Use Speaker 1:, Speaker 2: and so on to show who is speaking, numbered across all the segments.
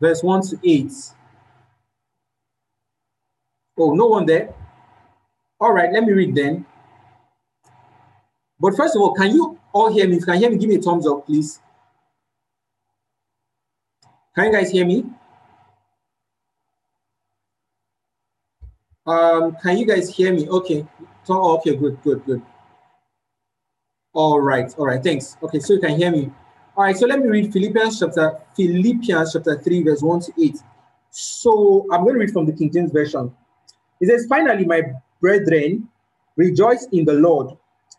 Speaker 1: verse 1 to 8. Oh, no one there? All right, let me read then. But first of all, can you all hear me? If you can hear me, give me a thumbs up, please. Can you guys hear me? Um, can you guys hear me? Okay. Oh, okay, good, good, good. All right, all right, thanks. Okay, so you can hear me. All right, so let me read Philippians chapter Philippians chapter 3, verse 1 to 8. So I'm going to read from the King James Version. It says, Finally, my brethren, rejoice in the Lord.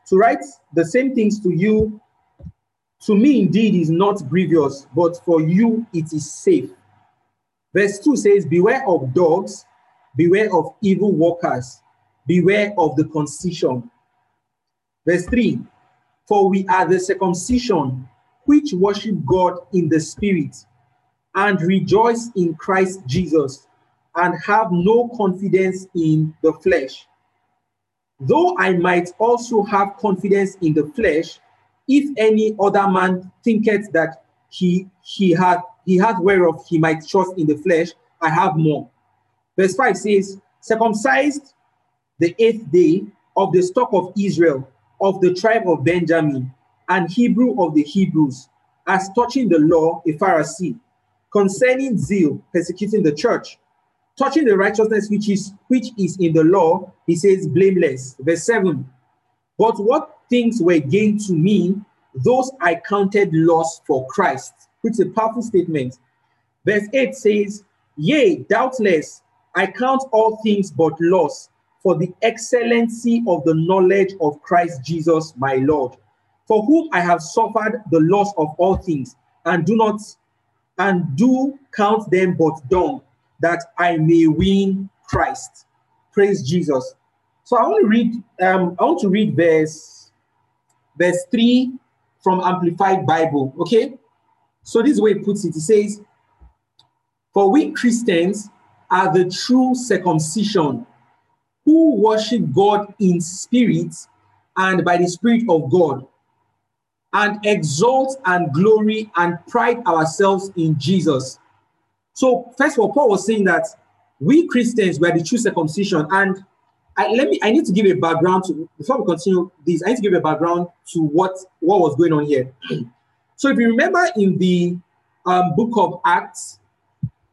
Speaker 1: To write the same things to you, to me indeed is not grievous, but for you it is safe. Verse 2 says, Beware of dogs, beware of evil workers, beware of the concision. Verse 3 For we are the circumcision which worship God in the spirit and rejoice in Christ Jesus and have no confidence in the flesh. Though I might also have confidence in the flesh, if any other man thinketh that he he hath he hath whereof he might trust in the flesh, I have more. Verse 5 says, circumcised the eighth day of the stock of Israel, of the tribe of Benjamin, and Hebrew of the Hebrews, as touching the law, a Pharisee, concerning zeal, persecuting the church, touching the righteousness which is which is in the law, he says, blameless. Verse 7. But what things were gained to me, those I counted loss for Christ, which is a powerful statement. Verse 8 says, Yea, doubtless, I count all things but loss for the excellency of the knowledge of Christ Jesus my Lord, for whom I have suffered the loss of all things, and do not and do count them but dung, that I may win Christ. Praise Jesus. So I want to read, um, I want to read verse verse 3 from Amplified Bible. Okay. So this way it puts it. It says, For we Christians are the true circumcision who worship God in spirit and by the Spirit of God, and exalt and glory and pride ourselves in Jesus. So, first of all, Paul was saying that we Christians were the true circumcision. And I, let me, I need to give a background to, before we continue this, I need to give a background to what, what was going on here. so, if you remember in the um, book of Acts,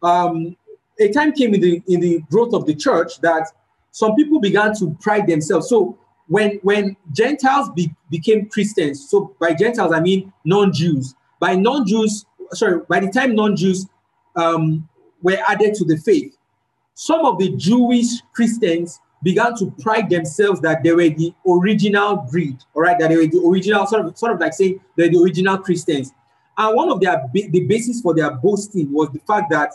Speaker 1: um, a time came in the in the growth of the church that some people began to pride themselves. So when when Gentiles be, became Christians, so by Gentiles I mean non-Jews. By non-Jews, sorry, by the time non-Jews um, were added to the faith, some of the Jewish Christians began to pride themselves that they were the original breed, all right, that they were the original, sort of, sort of like saying they're the original Christians. And one of their the basis for their boasting was the fact that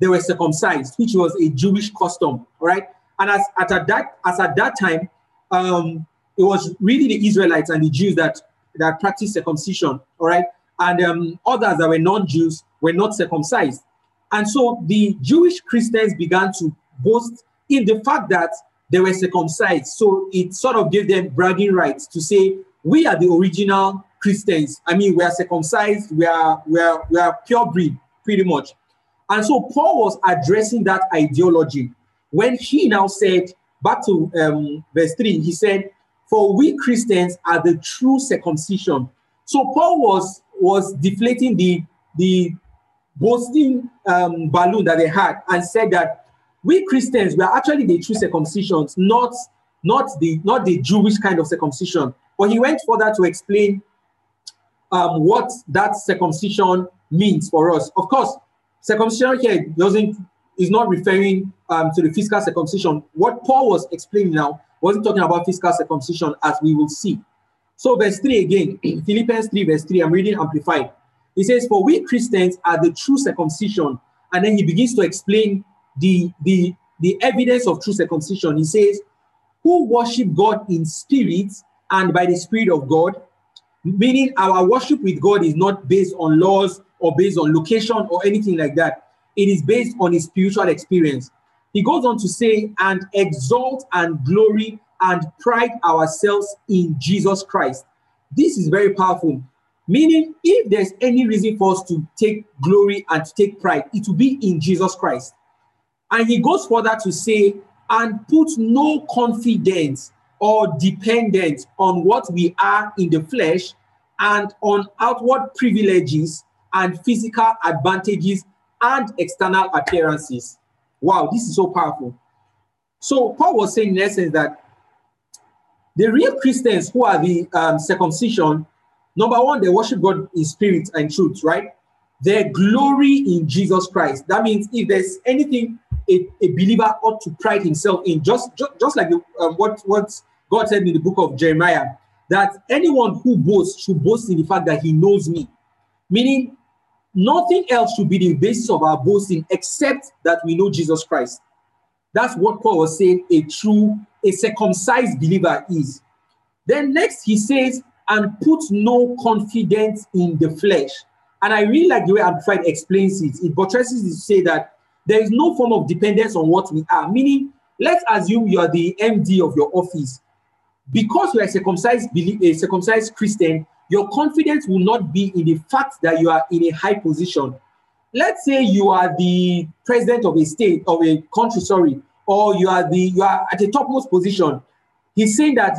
Speaker 1: they were circumcised, which was a Jewish custom, all right. And as at, at that as at that time, um, it was really the Israelites and the Jews that that practiced circumcision, all right, and um, others that were non-Jews were not circumcised. And so the Jewish Christians began to boast in the fact that they were circumcised. So it sort of gave them bragging rights to say, we are the original Christians. I mean, we are circumcised, we are we are we are pure breed, pretty much. And so Paul was addressing that ideology when he now said, back to um, verse 3, he said, For we Christians are the true circumcision. So Paul was was deflating the the boasting um, balloon that they had and said that we Christians were actually the true circumcisions, not not the not the Jewish kind of circumcision. But he went further to explain um, what that circumcision means for us. Of course, circumcision here doesn't is not referring um, to the physical circumcision. What Paul was explaining now wasn't talking about physical circumcision, as we will see. So, verse 3 again, Philippians 3, verse 3, I'm reading Amplified. He says, For we Christians are the true circumcision. And then he begins to explain the, the, the evidence of true circumcision. He says, Who worship God in spirit and by the Spirit of God, meaning our worship with God is not based on laws or based on location or anything like that. It is based on his spiritual experience. He goes on to say, and exalt and glory and pride ourselves in Jesus Christ. This is very powerful. Meaning, if there's any reason for us to take glory and to take pride, it will be in Jesus Christ. And he goes further to say, and put no confidence or dependence on what we are in the flesh and on outward privileges and physical advantages and external appearances. Wow, this is so powerful. So, Paul was saying in essence that the real Christians who are the um, circumcision, number one, they worship God in spirit and truth, right? Their glory in Jesus Christ. That means if there's anything a, a believer ought to pride himself in, just just, just like the, um, what what God said in the book of Jeremiah, that anyone who boasts should boast in the fact that he knows me. Meaning, nothing else should be the basis of our boasting except that we know Jesus Christ. That's what Paul was saying a true, a circumcised believer is. Then next he says, and put no confidence in the flesh. And I really like the way Amplified explains it. It buttresses to say that there is no form of dependence on what we are. Meaning, let's assume you are the MD of your office. Because you are a circumcised, a circumcised Christian, your confidence will not be in the fact that you are in a high position. Let's say you are the president of a state of a country, sorry, or you are the you are at the topmost position. He's saying that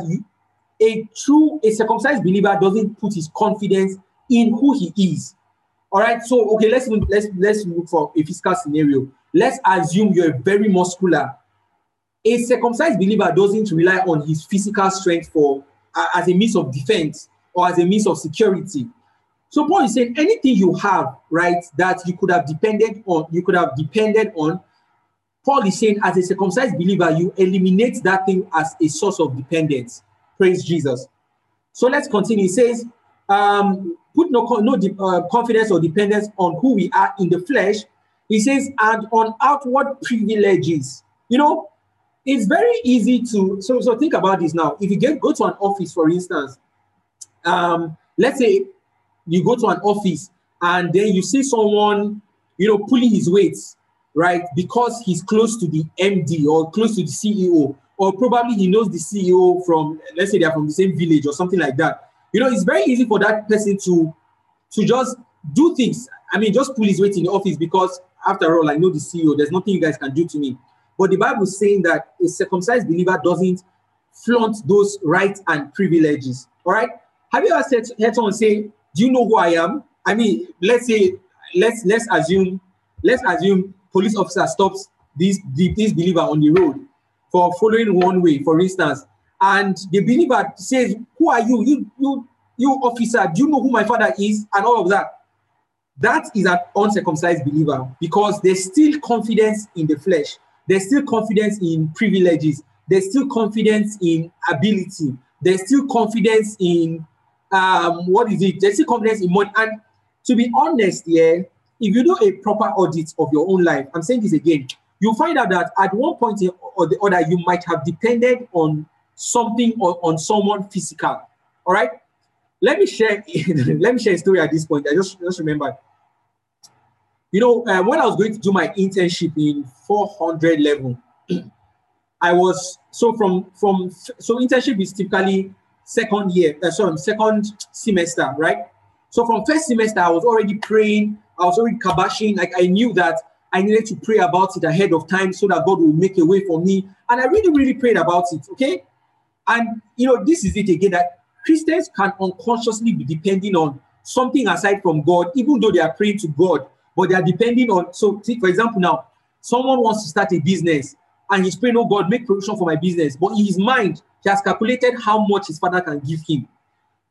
Speaker 1: a true a circumcised believer doesn't put his confidence in who he is. All right. So okay, let's let's let's look for a physical scenario. Let's assume you're very muscular. A circumcised believer doesn't rely on his physical strength for uh, as a means of defense or as a means of security. So Paul is saying anything you have, right, that you could have depended on, you could have depended on. Paul is saying, as a circumcised believer, you eliminate that thing as a source of dependence. Praise Jesus. So let's continue. He says, um, put no, no uh, confidence or dependence on who we are in the flesh. He says, and on outward privileges. You know, it's very easy to so so think about this now. If you get go to an office, for instance, um, let's say you go to an office and then you see someone, you know, pulling his weight, right? Because he's close to the MD or close to the CEO, or probably he knows the CEO from, let's say they're from the same village or something like that. You know, it's very easy for that person to to just do things. I mean, just pull his weight in the office because after all, I know the CEO, there's nothing you guys can do to me. But the Bible is saying that a circumcised believer doesn't flaunt those rights and privileges. All right. Have you ever said, heard someone say, "Do you know who I am?" I mean, let's say, let's let's assume, let's assume police officer stops this this believer on the road for following one way, for instance, and the believer says, "Who are you? You you you officer? Do you know who my father is?" and all of that. That is an uncircumcised believer because there's still confidence in the flesh. There's still confidence in privileges. There's still confidence in ability. There's still confidence in um, what is it? There's still confidence in money. And to be honest, yeah, if you do a proper audit of your own life, I'm saying this again, you'll find out that at one point or the other, you might have depended on something or on someone physical. All right. Let me share. let me share a story at this point. I just just remember. You know, uh, when I was going to do my internship in 400 level, I was so from from so internship is typically second year, uh, sorry, second semester, right? So from first semester, I was already praying, I was already kabashing. Like I knew that I needed to pray about it ahead of time so that God will make a way for me. And I really, really prayed about it. Okay. And you know, this is it again that Christians can unconsciously be depending on something aside from God, even though they are praying to God, but they are depending on. So, see, for example, now someone wants to start a business and he's praying, Oh God, make provision for my business. But in his mind, he has calculated how much his father can give him.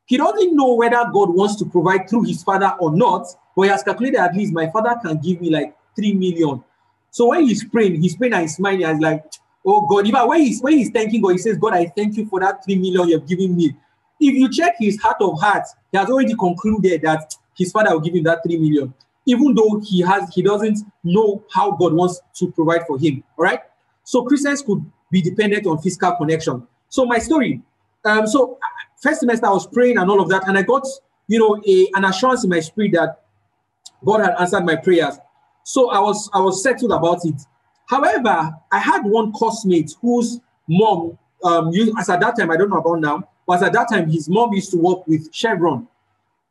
Speaker 1: He doesn't know whether God wants to provide through his father or not, but he has calculated at least my father can give me like three million. So when he's praying, he's praying and he's smiling he's like, Oh God, even when he's when he's thanking God, he says, God, I thank you for that three million you've given me. If you check his heart of hearts, he has already concluded that his father will give him that three million, even though he has he doesn't know how God wants to provide for him. All right. So Christians could be dependent on physical connection. So my story. Um, so first semester I was praying and all of that, and I got you know a, an assurance in my spirit that God had answered my prayers. So I was I was settled about it. However, I had one classmate whose mom, um, used, as at that time I don't know about now, but at that time his mom used to work with Chevron,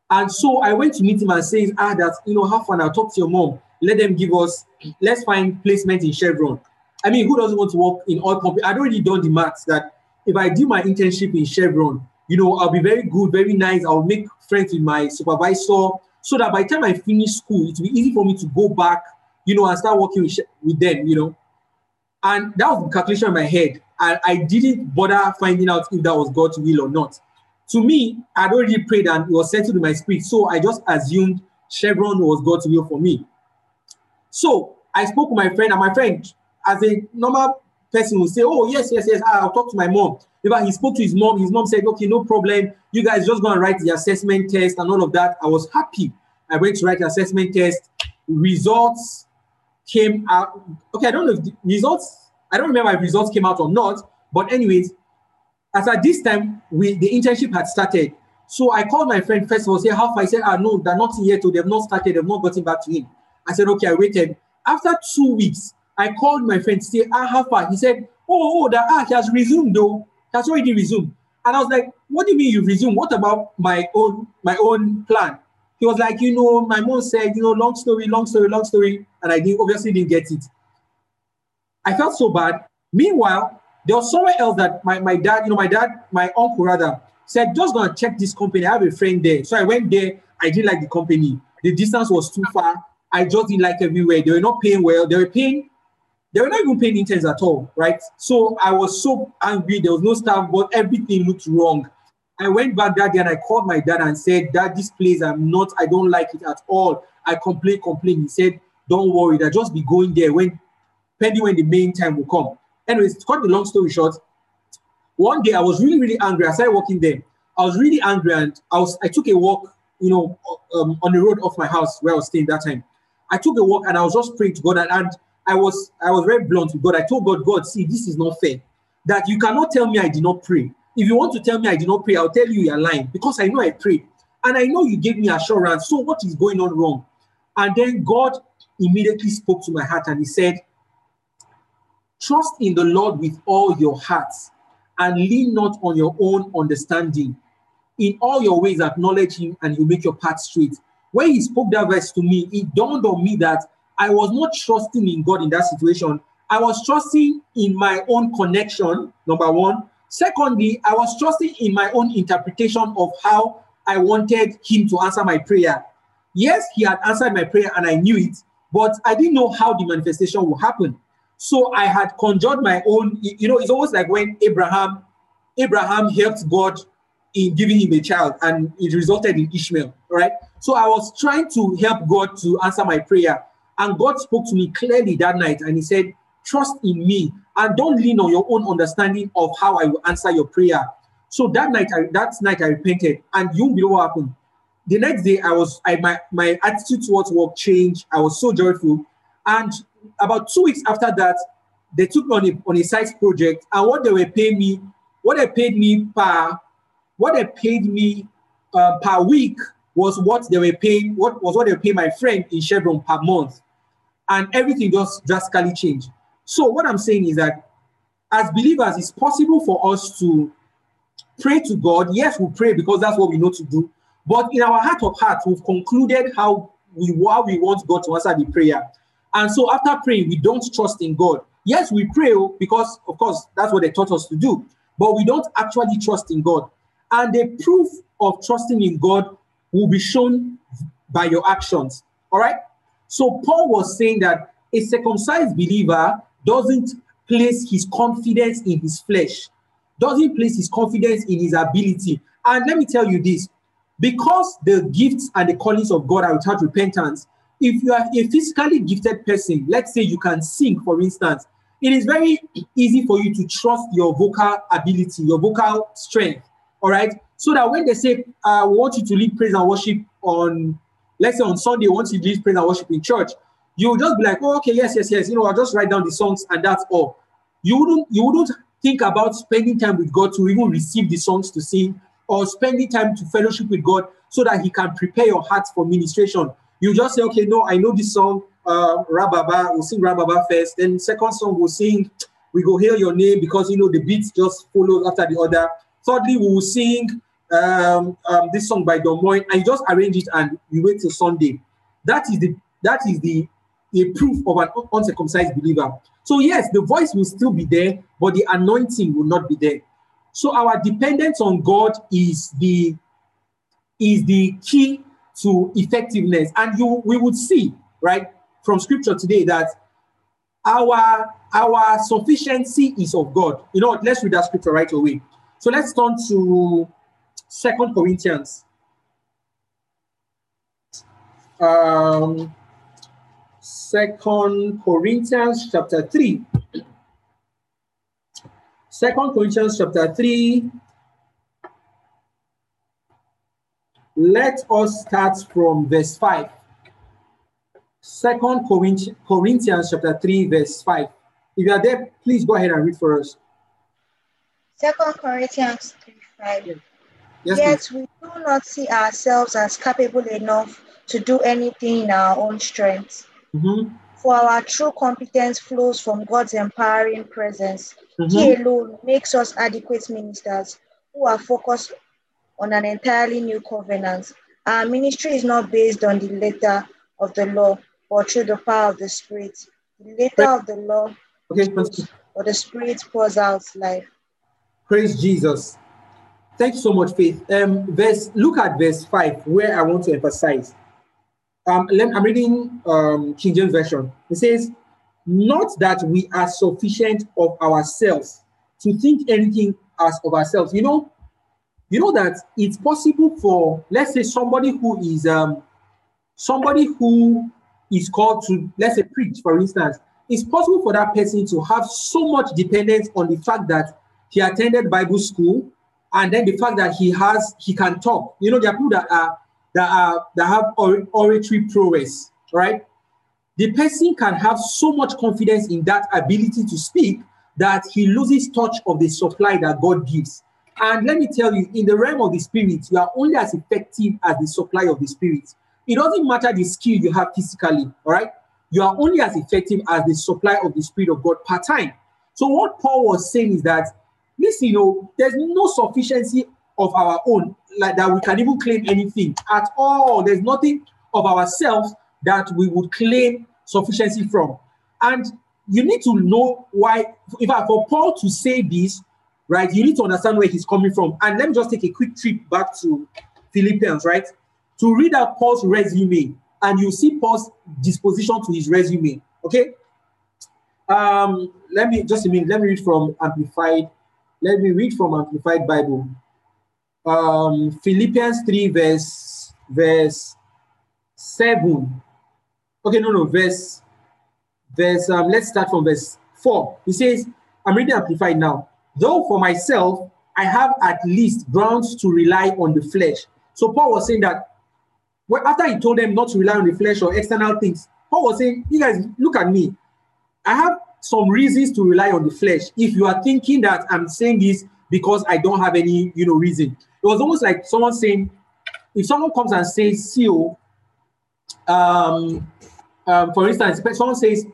Speaker 1: And so I went to meet him and says, ah, that you know, have fun. I'll talk to your mom. Let them give us. Let's find placement in Chevron. I mean, who doesn't want to work in oil company? I'd already done the maths that if I do my internship in Chevron, you know, I'll be very good, very nice. I'll make friends with my supervisor, so that by the time I finish school, it will be easy for me to go back, you know, and start working with, with them, you know. And that was the calculation in my head. And I didn't bother finding out if that was God's will or not. To me, I'd already prayed and it was settled in my spirit. So I just assumed Chevron was God's will for me. So I spoke to my friend, and my friend, as a normal person, will say, Oh, yes, yes, yes, I'll talk to my mom. If he spoke to his mom, his mom said, Okay, no problem. You guys just go and write the assessment test and all of that. I was happy. I went to write the assessment test. Results came out. Okay, I don't know if the results, I don't remember if results came out or not. But, anyways, as at this time, we the internship had started. So I called my friend first of all, say, How far? I said, Ah, no, they're not yet. They've not started. They've not gotten back to him. I said, Okay, I waited. After two weeks, I called my friend to say, Ah, how far? He said, Oh, oh, that ah, he has resumed though. That's already resumed. And I was like, What do you mean you resumed? What about my own my own plan? He was like, you know, my mom said, you know, long story, long story, long story. And I didn't obviously didn't get it. I felt so bad. Meanwhile, there was somewhere else that my, my dad, you know, my dad, my uncle rather, said, just gonna check this company. I have a friend there. So I went there. I didn't like the company. The distance was too far. I just didn't like everywhere. They were not paying well. They were paying, they were not even paying interns at all, right? So I was so angry. There was no staff, but everything looked wrong. I went back that day and I called my dad and said, Dad, this place, I'm not, I don't like it at all. I complain, complain. He said, Don't worry, that just be going there when pending when the main time will come. Anyways, to cut the long story short, one day I was really, really angry. I started walking there. I was really angry and I was I took a walk, you know, um, on the road off my house where I was staying that time. I took a walk and I was just praying to God and, and I was I was very blunt with God. I told God, God, see, this is not fair. That you cannot tell me I did not pray. If you want to tell me I did not pray, I'll tell you you're lying because I know I prayed. And I know you gave me assurance. So what is going on wrong? And then God immediately spoke to my heart and he said, Trust in the Lord with all your hearts and lean not on your own understanding. In all your ways, acknowledge him and he'll make your path straight. When he spoke that verse to me, it dawned on me that I was not trusting in God in that situation. I was trusting in my own connection, number one. Secondly, I was trusting in my own interpretation of how I wanted him to answer my prayer. Yes, he had answered my prayer and I knew it, but I didn't know how the manifestation would happen. So I had conjured my own, you know, it's almost like when Abraham, Abraham helped God in giving him a child and it resulted in Ishmael, right? So I was trying to help God to answer my prayer. And God spoke to me clearly that night and he said, Trust in me and don't lean on your own understanding of how I will answer your prayer. So that night, I, that night I repented, and you know what happened. The next day, I was I my my attitude towards work changed. I was so joyful, and about two weeks after that, they took me on a on a project, and what they were paying me, what they paid me per, what they paid me uh, per week was what they were paying. What was what they paying my friend in Chevron per month, and everything just drastically changed. So what I'm saying is that as believers, it's possible for us to pray to God. Yes, we pray because that's what we know to do. But in our heart of hearts, we've concluded how we how we want God to answer the prayer. And so after praying, we don't trust in God. Yes, we pray oh, because, of course, that's what they taught us to do. But we don't actually trust in God. And the proof of trusting in God will be shown by your actions. All right. So Paul was saying that a circumcised believer doesn't place his confidence in his flesh, doesn't place his confidence in his ability. And let me tell you this because the gifts and the callings of God are without repentance, if you are a physically gifted person, let's say you can sing, for instance, it is very easy for you to trust your vocal ability, your vocal strength. All right. So that when they say, we want you to lead praise and worship on, let's say on Sunday, once you leave praise and worship in church, you will just be like, oh, okay, yes, yes, yes. You know, I'll just write down the songs and that's all. You wouldn't, you wouldn't think about spending time with God to even receive the songs to sing or spending time to fellowship with God so that He can prepare your heart for ministration. You just say, okay, no, I know this song, uh, Rababa, we'll sing Rababa first. Then second song we'll sing, we go hear your name because you know the beats just follow after the other. Thirdly, we will sing um, um, this song by Don Moen and you just arrange it and you wait till Sunday. That is the that is the a proof of an uncircumcised believer. So yes, the voice will still be there, but the anointing will not be there. So our dependence on God is the is the key to effectiveness. And you we would see, right, from scripture today that our our sufficiency is of God. You know what? Let's read that scripture right away. So let's turn to Second Corinthians. Um, Second Corinthians chapter 3. Second Corinthians chapter 3. Let us start from verse 5. Second Corinthians chapter 3, verse 5. If you are there, please go ahead and read for us.
Speaker 2: Second Corinthians 3, 5. Yes. Yet please. we do not see ourselves as capable enough to do anything in our own strength. Mm-hmm. For our true competence flows from God's empowering presence. Mm-hmm. He alone makes us adequate ministers who are focused on an entirely new covenant. Our ministry is not based on the letter of the law, but through the power of the Spirit. The letter of the law, okay, but the Spirit pours out life.
Speaker 1: Praise Jesus. Thank you so much, Faith. Um, verse, look at verse 5, where I want to emphasize. Um, I'm reading um, King James Version. It says, Not that we are sufficient of ourselves to think anything as of ourselves. You know, you know that it's possible for, let's say, somebody who is um, somebody who is called to, let's say, preach, for instance. It's possible for that person to have so much dependence on the fact that he attended Bible school, and then the fact that he has he can talk. You know, there are people that are that are that have or, oratory prowess, right? The person can have so much confidence in that ability to speak that he loses touch of the supply that God gives. And let me tell you, in the realm of the spirit, you are only as effective as the supply of the spirit. It doesn't matter the skill you have physically, all right? You are only as effective as the supply of the spirit of God part time. So, what Paul was saying is that, listen, you know, there's no sufficiency of our own, like that we can even claim anything at all. There's nothing of ourselves that we would claim sufficiency from. And you need to know why, in fact, for Paul to say this, right, you need to understand where he's coming from. And let me just take a quick trip back to Philippians, right? To read out Paul's resume, and you see Paul's disposition to his resume. Okay. Um, let me just a minute, let me read from Amplified. Let me read from Amplified Bible um, Philippians 3, verse, verse 7. Okay, no, no, verse, verse, um, let's start from verse 4. He says, I'm reading Amplified now. Though for myself, I have at least grounds to rely on the flesh. So Paul was saying that well, after he told them not to rely on the flesh or external things, Paul was saying, You guys, look at me. I have some reasons to rely on the flesh. If you are thinking that I'm saying this because I don't have any, you know, reason. It was almost like someone saying, if someone comes and says, CEO, um, um, for instance, someone says,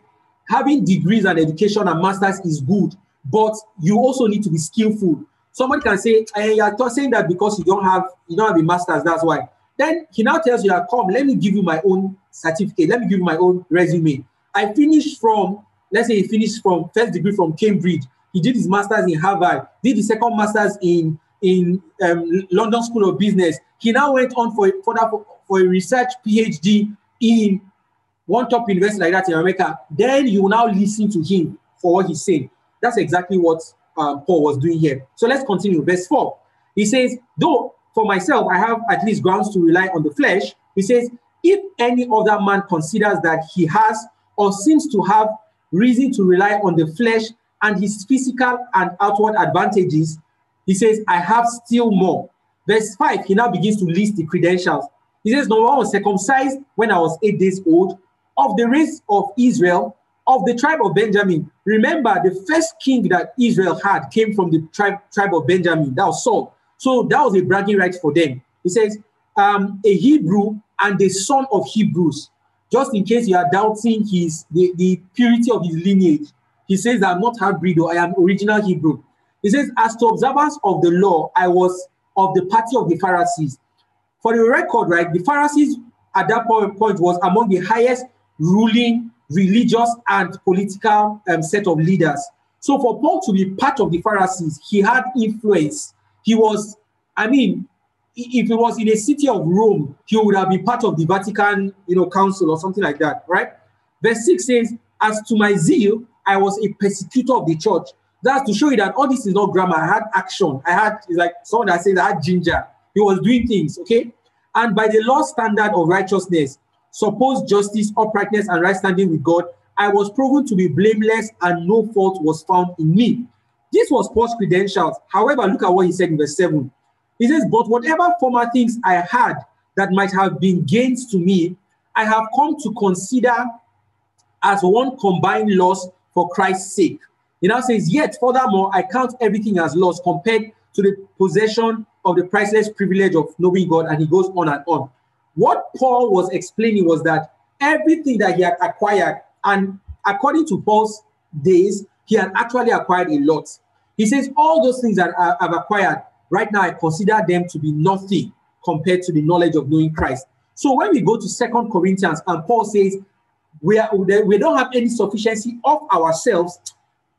Speaker 1: having degrees and education and masters is good, but you also need to be skillful. Somebody can say, hey, you're saying that because you don't have you don't have a master's, that's why. Then he now tells you come, let me give you my own certificate, let me give you my own resume. I finished from, let's say he finished from first degree from Cambridge. He did his master's in Harvard, did the second master's in in um, London School of Business. He now went on for, for, for a research PhD in one top university like that in America. Then you now listen to him for what he's saying. That's exactly what um, Paul was doing here. So let's continue. Verse 4. He says, Though for myself I have at least grounds to rely on the flesh, he says, If any other man considers that he has or seems to have reason to rely on the flesh and his physical and outward advantages, he says, I have still more. Verse 5, he now begins to list the credentials. He says, No one was circumcised when I was eight days old, of the race of Israel, of the tribe of Benjamin. Remember, the first king that Israel had came from the tribe, tribe of Benjamin. That was Saul. So that was a bragging right for them. He says, um, a Hebrew and the son of Hebrews. Just in case you are doubting his the, the purity of his lineage, he says, I'm not half breed I am original Hebrew. He says, As to observance of the law, I was of the party of the Pharisees. For the record, right, the Pharisees at that point, point was among the highest ruling religious and political um, set of leaders. So for Paul to be part of the Pharisees, he had influence. He was, I mean, if it was in a city of Rome, he would have been part of the Vatican, you know, council or something like that, right? Verse 6 says, As to my zeal, I was a persecutor of the church. That's to show you that all this is not grammar. I had action. I had, it's like someone that says I had ginger. He was doing things, okay? And by the law standard of righteousness, supposed justice, uprightness, and right standing with God, I was proven to be blameless and no fault was found in me. This was Paul's credentials. However, look at what he said in verse 7. He says, But whatever former things I had that might have been gains to me, I have come to consider as one combined loss for Christ's sake. He now says, Yet furthermore, I count everything as loss compared to the possession of the priceless privilege of knowing God. And he goes on and on. What Paul was explaining was that everything that he had acquired, and according to Paul's days, he had actually acquired a lot. He says, All those things that I've acquired, right now I consider them to be nothing compared to the knowledge of knowing Christ. So when we go to Second Corinthians and Paul says, we, are, we don't have any sufficiency of ourselves,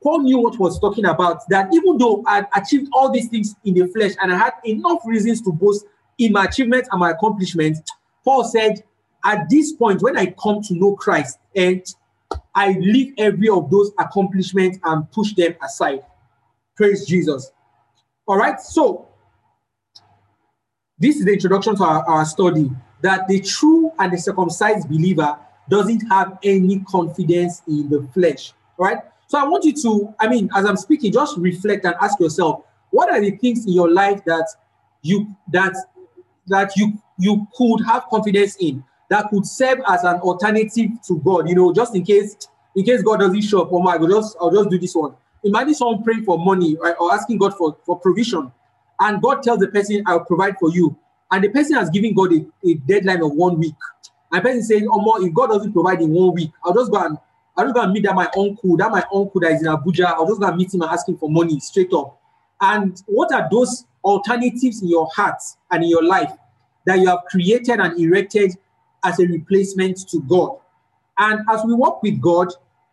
Speaker 1: Paul knew what was talking about. That even though I achieved all these things in the flesh and I had enough reasons to boast in my achievements and my accomplishments, Paul said, at this point, when I come to know Christ, and I leave every of those accomplishments and push them aside. Praise Jesus. All right, so this is the introduction to our, our study that the true and the circumcised believer doesn't have any confidence in the flesh. All right, so I want you to, I mean, as I'm speaking, just reflect and ask yourself, what are the things in your life that you that that you you could have confidence in that could serve as an alternative to God, you know, just in case in case God doesn't show up, oh my God, just I'll just do this one. Imagine someone praying for money right, or asking God for, for provision, and God tells the person, I'll provide for you. And the person has given God a, a deadline of one week. And the person saying, Oh more, if God doesn't provide in one week, I'll just go and I'll just go and meet that my uncle, that my uncle that is in Abuja, I'll just go and meet him and ask him for money straight up. And what are those alternatives in your heart and in your life that you have created and erected as a replacement to God. And as we walk with God,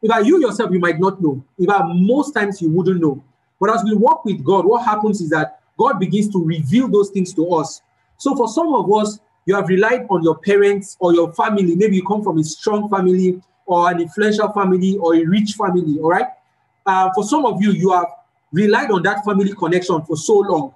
Speaker 1: if you yourself, you might not know. If most times you wouldn't know. But as we walk with God, what happens is that God begins to reveal those things to us. So for some of us, you have relied on your parents or your family. Maybe you come from a strong family or an influential family or a rich family, all right? Uh, for some of you, you have relied on that family connection for so long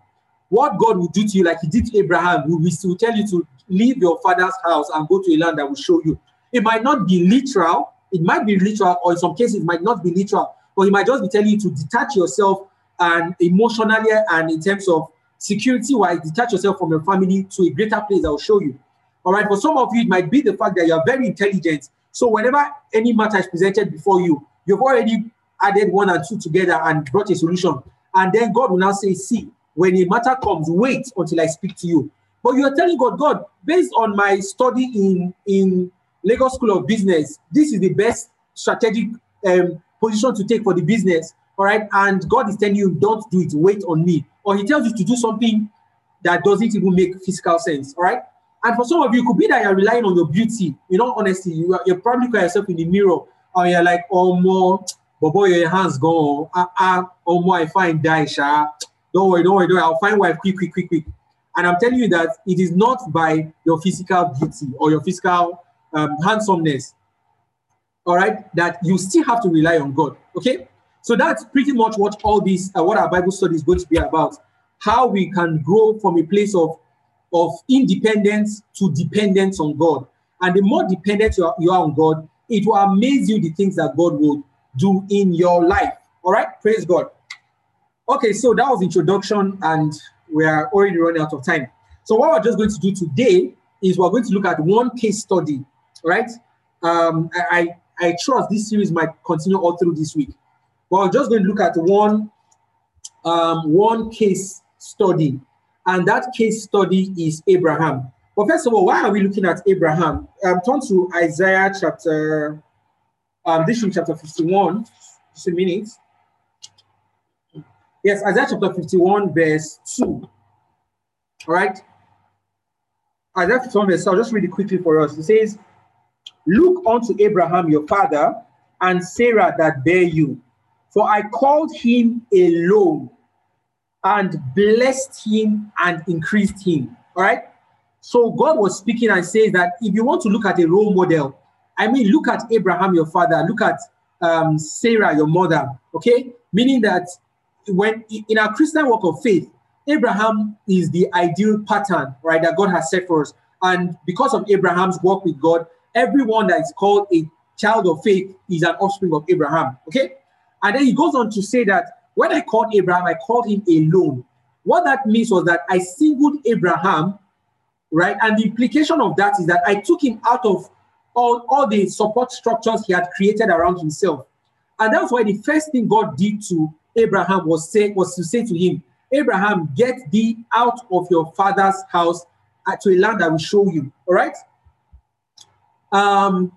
Speaker 1: what God will do to you, like He did to Abraham, will, will tell you to leave your father's house and go to a land that will show you. It might not be literal, it might be literal, or in some cases, it might not be literal, but He might just be telling you to detach yourself and emotionally and in terms of security wise, detach yourself from your family to a greater place I'll show you. All right, for some of you, it might be the fact that you are very intelligent. So, whenever any matter is presented before you, you've already added one and two together and brought a solution. And then God will now say, See, when a matter comes, wait until I speak to you. But you are telling God, God, based on my study in, in Lagos School of Business, this is the best strategic um, position to take for the business. All right. And God is telling you, don't do it, wait on me. Or He tells you to do something that doesn't even make physical sense. All right. And for some of you, it could be that you're relying on your beauty. You know, honestly, you are, you're probably looking yourself in the mirror or you're like, oh, more, but boy, your hands gone. Ah, ah, oh, more, I find die, sha. Don't worry, don't worry, don't worry. I'll find wife quick, quick, quick, quick. And I'm telling you that it is not by your physical beauty or your physical um, handsomeness, all right, that you still have to rely on God. Okay, so that's pretty much what all this, uh, what our Bible study is going to be about. How we can grow from a place of of independence to dependence on God. And the more dependent you are, you are on God, it will amaze you the things that God will do in your life. All right, praise God. Okay, so that was introduction, and we are already running out of time. So what we're just going to do today is we're going to look at one case study, right? Um, I, I trust this series might continue all through this week. But I'm just going to look at one um, one case study, and that case study is Abraham. But first of all, why are we looking at Abraham? Um, turn to Isaiah chapter, um, this is chapter 51, just a minute. Yes, Isaiah chapter 51, verse 2. All right. I left some verse. I'll just read it quickly for us. It says, Look unto Abraham your father and Sarah that bear you, for I called him alone and blessed him and increased him. All right. So God was speaking and says that if you want to look at a role model, I mean, look at Abraham, your father, look at um, Sarah, your mother. Okay. Meaning that when in our Christian walk of faith, Abraham is the ideal pattern, right, that God has set for us. And because of Abraham's walk with God, everyone that is called a child of faith is an offspring of Abraham. Okay. And then he goes on to say that when I called Abraham, I called him alone. What that means was that I singled Abraham, right? And the implication of that is that I took him out of all, all the support structures he had created around himself. And that's why the first thing God did to Abraham was say was to say to him, Abraham, get thee out of your father's house uh, to a land I will show you. All right. Um,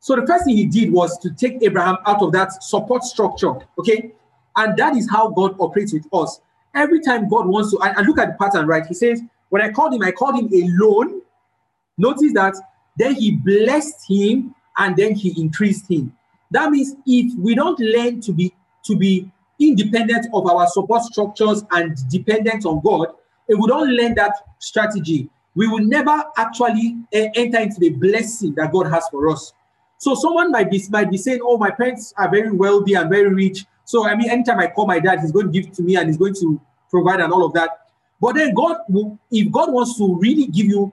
Speaker 1: so the first thing he did was to take Abraham out of that support structure. Okay. And that is how God operates with us. Every time God wants to, and, and look at the pattern, right? He says, When I called him, I called him alone. Notice that then he blessed him and then he increased him. That means if we don't learn to be to be independent of our support structures and dependent on God, if we don't learn that strategy, we will never actually uh, enter into the blessing that God has for us. So someone might be might be saying, "Oh, my parents are very wealthy and very rich, so I mean, anytime I call my dad, he's going to give to me and he's going to provide and all of that." But then God, will, if God wants to really give you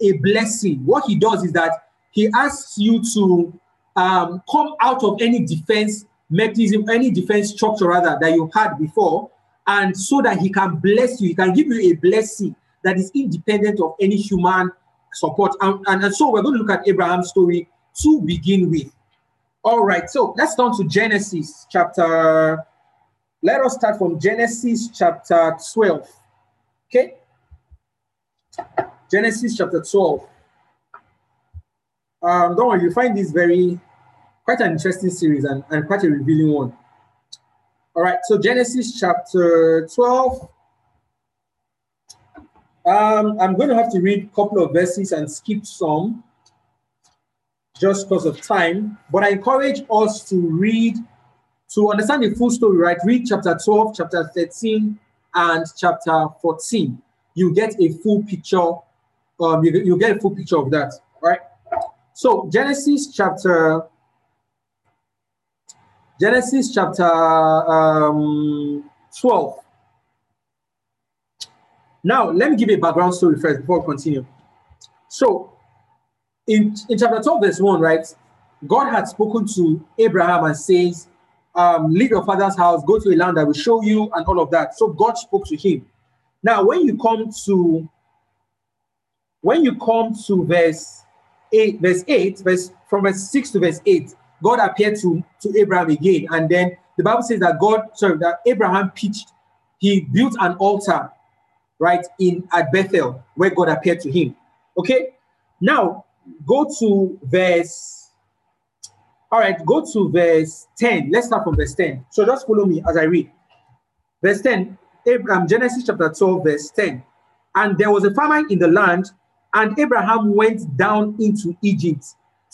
Speaker 1: a blessing, what He does is that He asks you to um, come out of any defense mechanism, any defense structure rather that you had before, and so that He can bless you, He can give you a blessing that is independent of any human support. And, and, and so we're going to look at Abraham's story to begin with. All right, so let's turn to Genesis chapter. Let us start from Genesis chapter 12. Okay? Genesis chapter 12. Um, don't worry, you find this very quite an interesting series and, and quite a revealing one. All right, so Genesis chapter 12. Um, I'm going to have to read a couple of verses and skip some just because of time. But I encourage us to read, to understand the full story, right? Read chapter 12, chapter 13, and chapter 14. You get a full picture. Um, you, you get a full picture of that, right? So Genesis chapter Genesis chapter um, 12. Now, let me give you a background story first before we continue. So, in, in chapter 12, verse 1, right, God had spoken to Abraham and says, um, leave your father's house, go to a land I will show you, and all of that. So God spoke to him. Now, when you come to when you come to verse 8, verse 8, verse from verse 6 to verse 8, God appeared to, to Abraham again. And then the Bible says that God, sorry, that Abraham pitched, he built an altar right in at Bethel where God appeared to him. Okay. Now go to verse. All right, go to verse 10. Let's start from verse 10. So just follow me as I read. Verse 10, Abraham, Genesis chapter 12, verse 10. And there was a famine in the land, and Abraham went down into Egypt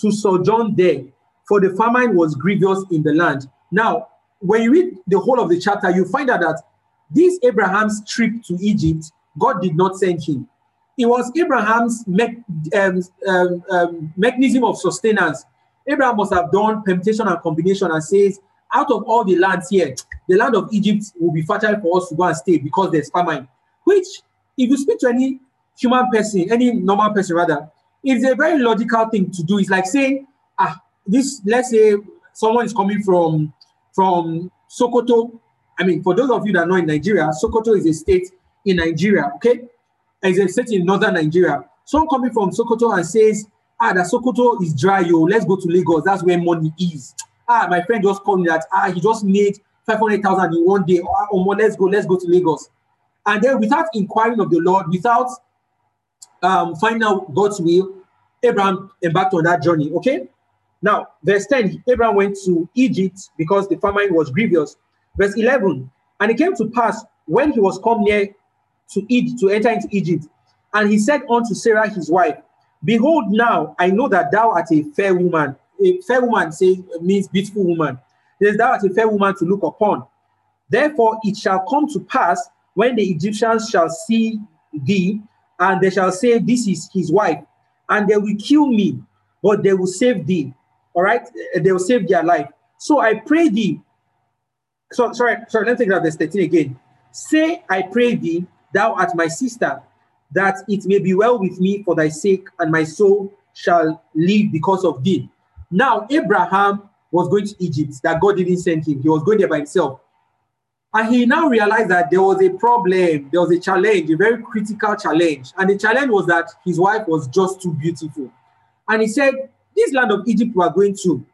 Speaker 1: to sojourn there for the famine was grievous in the land. Now, when you read the whole of the chapter, you find out that this Abraham's trip to Egypt, God did not send him. It was Abraham's me- um, um, um, mechanism of sustenance. Abraham must have done permutation and combination and says, out of all the lands here, the land of Egypt will be fertile for us to go and stay because there's famine. Which, if you speak to any human person, any normal person rather, it's a very logical thing to do. It's like saying, ah, this let's say someone is coming from from Sokoto. I mean, for those of you that know in Nigeria, Sokoto is a state in Nigeria, okay? It's a state in northern Nigeria. Someone coming from Sokoto and says, ah, that Sokoto is dry, yo, let's go to Lagos. That's where money is. Ah, my friend just called me that, ah, he just made 500,000 in one day. Ah, oh, let's go, let's go to Lagos. And then without inquiring of the Lord, without um, finding out God's will, Abraham embarked on that journey, okay? Now, verse 10, Abraham went to Egypt because the famine was grievous. Verse 11, and it came to pass when he was come near, to Egypt, to enter into Egypt. And he said unto Sarah his wife, Behold, now I know that thou art a fair woman. A fair woman says means beautiful woman. There's thou art a fair woman to look upon. Therefore it shall come to pass when the Egyptians shall see thee, and they shall say, This is his wife, and they will kill me, but they will save thee. All right, they will save their life. So I pray thee. So sorry, sorry, let me take that verse 13 again. Say, I pray thee, thou art my sister, that it may be well with me for thy sake, and my soul shall live because of thee. Now, Abraham was going to Egypt, that God didn't send him. He was going there by himself. And he now realized that there was a problem, there was a challenge, a very critical challenge. And the challenge was that his wife was just too beautiful. And he said, This land of Egypt we are going to,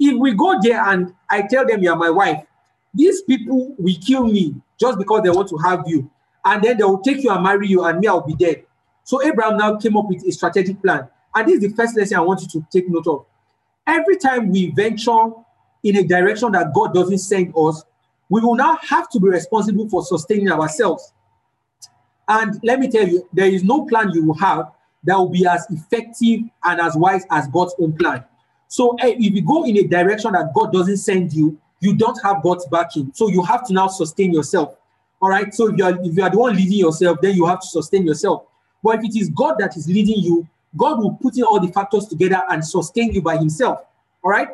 Speaker 1: if we go there and I tell them you're my wife, these people will kill me just because they want to have you. And then they will take you and marry you, and me, I'll be dead. So Abraham now came up with a strategic plan. And this is the first lesson I want you to take note of. Every time we venture in a direction that God doesn't send us, we will now have to be responsible for sustaining ourselves. And let me tell you, there is no plan you will have that will be as effective and as wise as God's own plan. So eh, if you go in a direction that God doesn't send you, you don't have God's backing. So you have to now sustain yourself. All right. So if you are if you are the one leading yourself, then you have to sustain yourself. But if it is God that is leading you, God will put in all the factors together and sustain you by Himself. All right.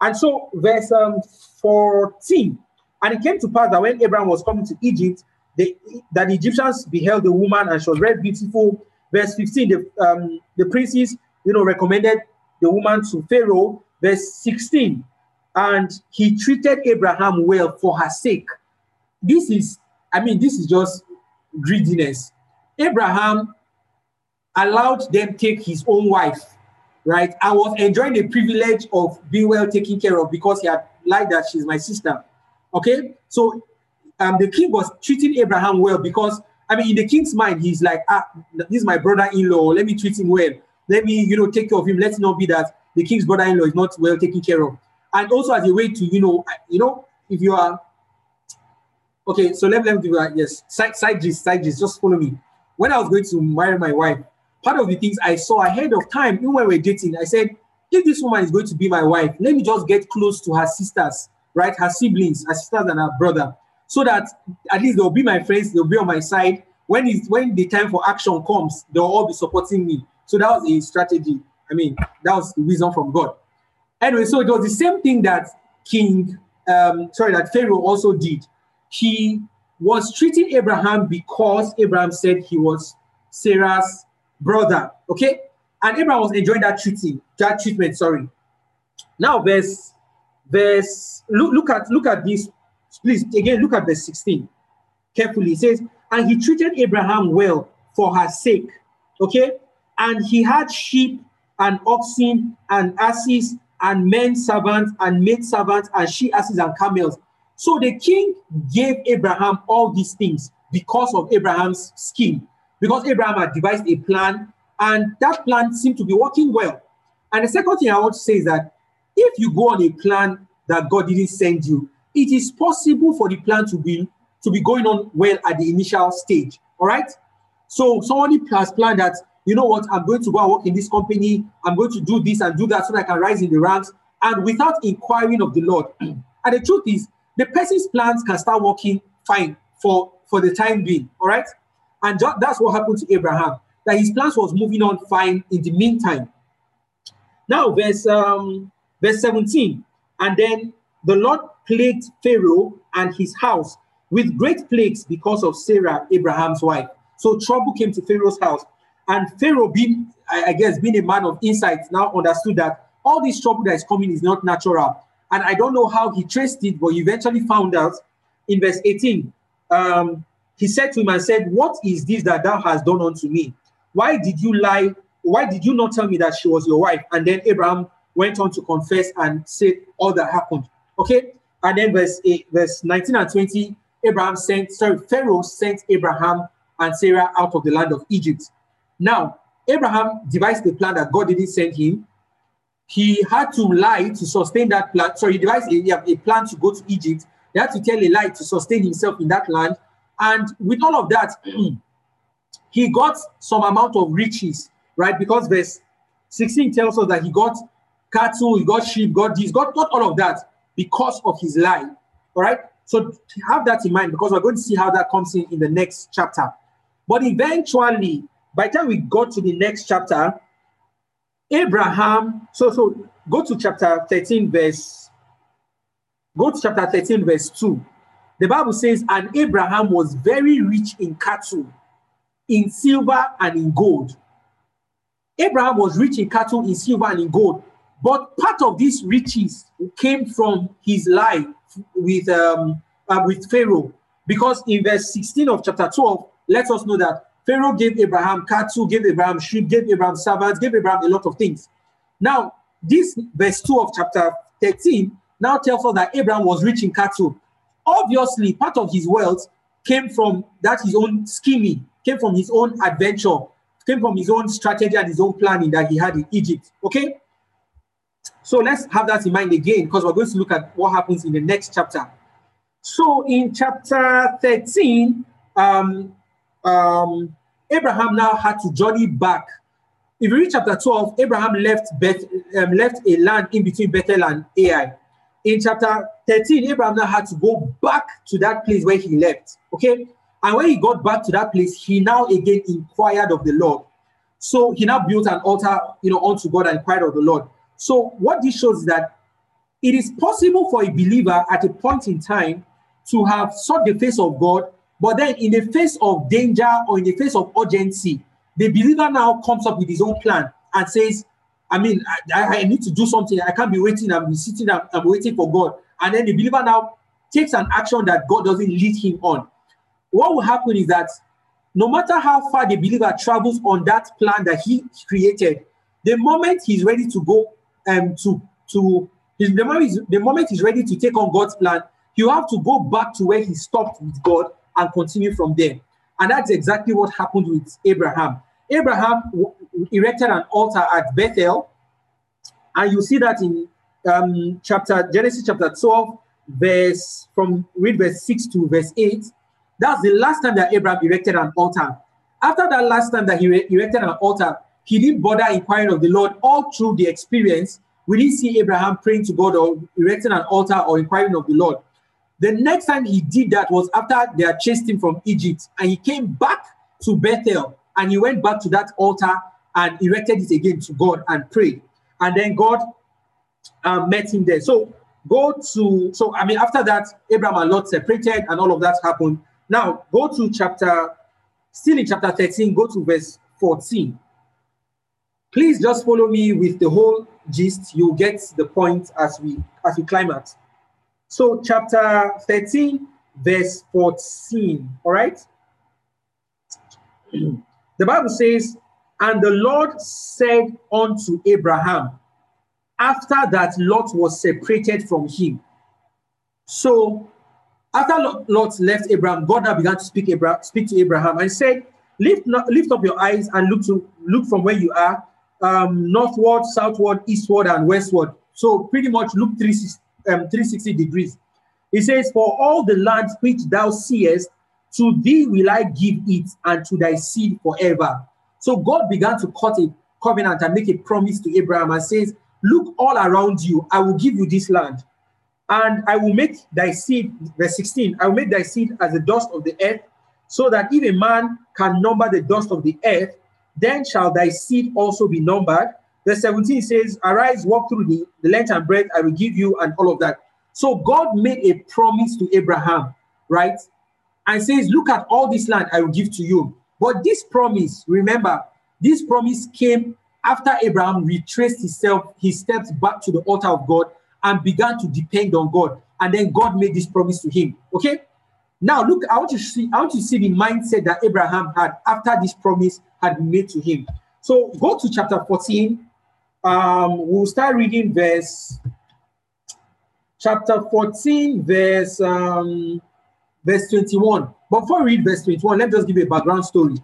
Speaker 1: And so verse um, 14. And it came to pass that when Abraham was coming to Egypt, the, that the Egyptians beheld the woman and she was very beautiful. Verse 15, the, um, the princes, you know, recommended the woman to Pharaoh. Verse 16, and he treated Abraham well for her sake. This is, I mean, this is just greediness. Abraham allowed them take his own wife, right? I was enjoying the privilege of being well taken care of because he had lied that she's my sister. Okay, so um, the king was treating Abraham well because I mean, in the king's mind, he's like, ah, this is my brother-in-law. Let me treat him well. Let me, you know, take care of him. Let it not be that the king's brother-in-law is not well taken care of. And also as a way to, you know, you know, if you are okay, so let, let me you that. Yes, side side gist, side gist, just follow me. When I was going to marry my wife, part of the things I saw ahead of time, even when we are dating, I said, if this woman is going to be my wife, let me just get close to her sisters, right? Her siblings, her sisters and her brother, so that at least they'll be my friends, they'll be on my side. When it's when the time for action comes, they'll all be supporting me. So that was a strategy. I mean, that was the wisdom from God. Anyway, so it was the same thing that King, um, sorry, that Pharaoh also did. He was treating Abraham because Abraham said he was Sarah's brother. Okay, and Abraham was enjoying that treating, that treatment. Sorry. Now, verse, verse. Look, look at look at this. Please again, look at verse sixteen carefully. It says, and he treated Abraham well for her sake. Okay, and he had sheep and oxen and asses and men servants and maid servants and she asses and camels. So the king gave Abraham all these things because of Abraham's scheme, because Abraham had devised a plan and that plan seemed to be working well. And the second thing I want to say is that if you go on a plan that God didn't send you, it is possible for the plan to be to be going on well at the initial stage. All right. So somebody has planned that you know what, I'm going to go and work in this company, I'm going to do this and do that so that I can rise in the ranks, and without inquiring of the Lord. and the truth is, the person's plans can start working fine for, for the time being, all right? And that's what happened to Abraham, that his plans was moving on fine in the meantime. Now, verse, um, verse 17, and then the Lord plagued Pharaoh and his house with great plagues because of Sarah, Abraham's wife. So trouble came to Pharaoh's house. And Pharaoh, being, I guess, being a man of insight, now understood that all this trouble that is coming is not natural. And I don't know how he traced it, but he eventually found out in verse 18. Um, he said to him and said, What is this that thou hast done unto me? Why did you lie? Why did you not tell me that she was your wife? And then Abraham went on to confess and said all that happened. Okay. And then verse 8, verse 19 and 20, Abraham sent, sorry, Pharaoh sent Abraham and Sarah out of the land of Egypt. Now, Abraham devised a plan that God didn't send him. He had to lie to sustain that plan. So he devised a, a plan to go to Egypt. He had to tell a lie to sustain himself in that land. And with all of that, hmm, he got some amount of riches, right? Because verse 16 tells us that he got cattle, he got sheep, got this, got, got all of that because of his lie. All right. So have that in mind because we're going to see how that comes in in the next chapter. But eventually, by the time we got to the next chapter, Abraham, so so go to chapter 13, verse go to chapter 13, verse 2. The Bible says, and Abraham was very rich in cattle, in silver and in gold. Abraham was rich in cattle, in silver and in gold. But part of these riches came from his life with um, uh, with Pharaoh, because in verse 16 of chapter 12, let us know that Pharaoh gave Abraham cattle, gave Abraham sheep, gave Abraham servants, gave Abraham a lot of things. Now, this verse 2 of chapter 13 now tells us that Abraham was rich in cattle. Obviously, part of his wealth came from that his own scheming, came from his own adventure, came from his own strategy and his own planning that he had in Egypt. Okay? So let's have that in mind again because we're going to look at what happens in the next chapter. So in chapter 13, um, um, Abraham now had to journey back. If you read chapter 12, Abraham left Beth, um, left a land in between Bethel and Ai. In chapter 13, Abraham now had to go back to that place where he left. Okay. And when he got back to that place, he now again inquired of the Lord. So he now built an altar, you know, unto God and inquired of the Lord. So what this shows is that it is possible for a believer at a point in time to have sought the face of God, but then in the face of danger or in the face of urgency, the believer now comes up with his own plan and says, I mean, I, I need to do something. I can't be waiting. I'm sitting, I'm, I'm waiting for God. And then the believer now takes an action that God doesn't lead him on. What will happen is that no matter how far the believer travels on that plan that he created, the moment he's ready to go um, to to the moment, the moment he's ready to take on God's plan, you have to go back to where he stopped with God and continue from there. And that's exactly what happened with Abraham. Abraham erected an altar at Bethel, and you see that in um, chapter Genesis chapter 12, verse from read verse 6 to verse 8. That's the last time that Abraham erected an altar. After that last time that he erected an altar, he didn't bother inquiring of the Lord all through the experience. We didn't see Abraham praying to God or erecting an altar or inquiring of the Lord. The next time he did that was after they had chased him from Egypt, and he came back to Bethel and he went back to that altar and erected it again to God and prayed. And then God uh, met him there. So go to, so I mean, after that, Abraham and Lot separated and all of that happened. Now go to chapter, still in chapter 13, go to verse 14. Please just follow me with the whole gist. You'll get the point as we as we climax. So, chapter 13, verse 14. All right. the Bible says, And the Lord said unto Abraham, after that Lot was separated from him. So, after Lot left Abraham, God now began to speak, Abraham, speak to Abraham and said, lift, lift up your eyes and look to look from where you are, um, northward, southward, eastward, and westward. So pretty much look 360, um, 360 degrees. He says, For all the land which thou seest, to thee will I give it, and to thy seed forever. So God began to cut a covenant and make a promise to Abraham and says, Look all around you, I will give you this land. And I will make thy seed, verse 16, I will make thy seed as the dust of the earth, so that if a man can number the dust of the earth, then shall thy seed also be numbered. Verse 17 says, Arise, walk through the, the length and breadth, I will give you, and all of that. So God made a promise to Abraham, right? And says, Look at all this land I will give to you. But this promise, remember, this promise came after Abraham retraced himself, his steps back to the altar of God and began to depend on God. And then God made this promise to him. Okay. Now look, I want you to see, I want to see the mindset that Abraham had after this promise had been made to him. So go to chapter 14. Um, we'll start reading verse chapter 14, verse um, verse 21. But before we read verse 21, let's just give a background story.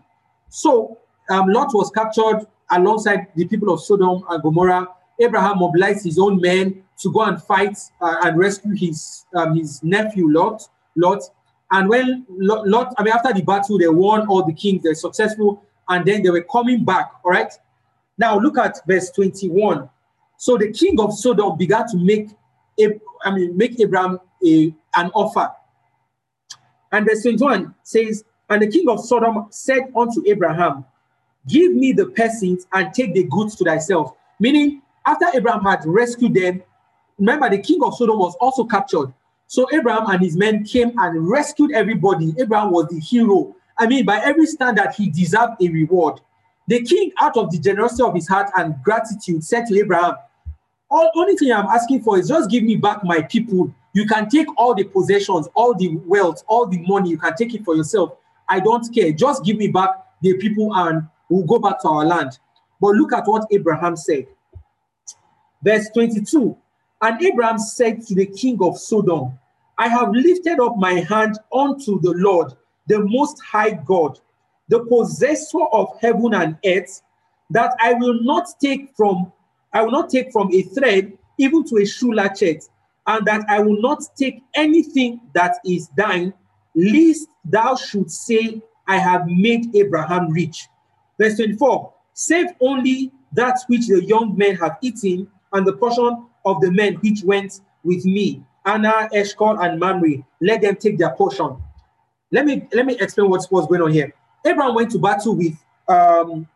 Speaker 1: So um, Lot was captured alongside the people of Sodom and Gomorrah. Abraham mobilized his own men to go and fight uh, and rescue his um, his nephew Lot. Lot, And when Lot, I mean, after the battle, they won all the kings, they're successful, and then they were coming back. All right. Now look at verse 21. So the king of Sodom began to make, I mean, make Abraham a, an offer. And verse 21 says, And the king of Sodom said unto Abraham, Give me the persons and take the goods to thyself. Meaning, after Abraham had rescued them, remember the king of Sodom was also captured. So Abraham and his men came and rescued everybody. Abraham was the hero. I mean, by every standard, he deserved a reward. The king, out of the generosity of his heart and gratitude, said to Abraham, All only thing I'm asking for is just give me back my people. You can take all the possessions, all the wealth, all the money, you can take it for yourself. I don't care. Just give me back the people and we'll go back to our land. But look at what Abraham said. Verse 22 And Abraham said to the king of Sodom, I have lifted up my hand unto the Lord, the most high God, the possessor of heaven and earth, that I will not take from I will not take from a thread even to a shoe latchet, and that I will not take anything that is thine, lest thou should say, I have made Abraham rich. Verse 24 Save only that which the young men have eaten, and the portion of the men which went with me. Aner, Eshcol, and Mamre, let them take their portion. Let me let me explain what's, what's going on here. Abraham went to battle with um,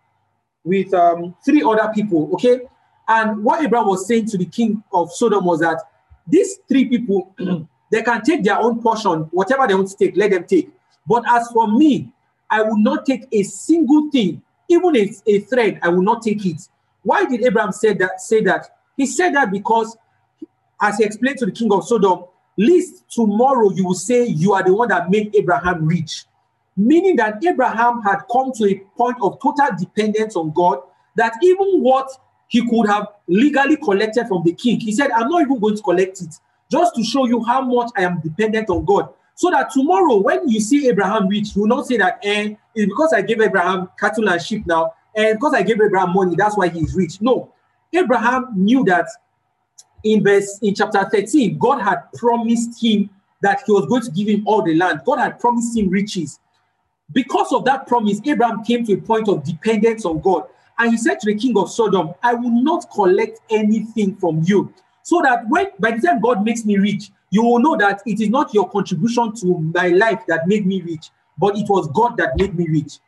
Speaker 1: with um, three other people, okay? And what Abraham was saying to the king of Sodom was that these three people, they can take their own portion, whatever they want to take, let them take. But as for me, I will not take a single thing, even a, a thread, I will not take it. Why did Abraham say that? Say that? He said that because, as he explained to the king of Sodom, least tomorrow you will say you are the one that made Abraham rich. Meaning that Abraham had come to a point of total dependence on God, that even what he could have legally collected from the king, he said, I'm not even going to collect it, just to show you how much I am dependent on God. So that tomorrow, when you see Abraham rich, you will not say that, eh, it's because I gave Abraham cattle and sheep now, and because I gave Abraham money, that's why he's rich. No, Abraham knew that in verse in chapter 13, God had promised him that he was going to give him all the land. God had promised him riches. Because of that promise, Abraham came to a point of dependence on God. And he said to the king of Sodom, I will not collect anything from you. So that when by the time God makes me rich, you will know that it is not your contribution to my life that made me rich, but it was God that made me rich.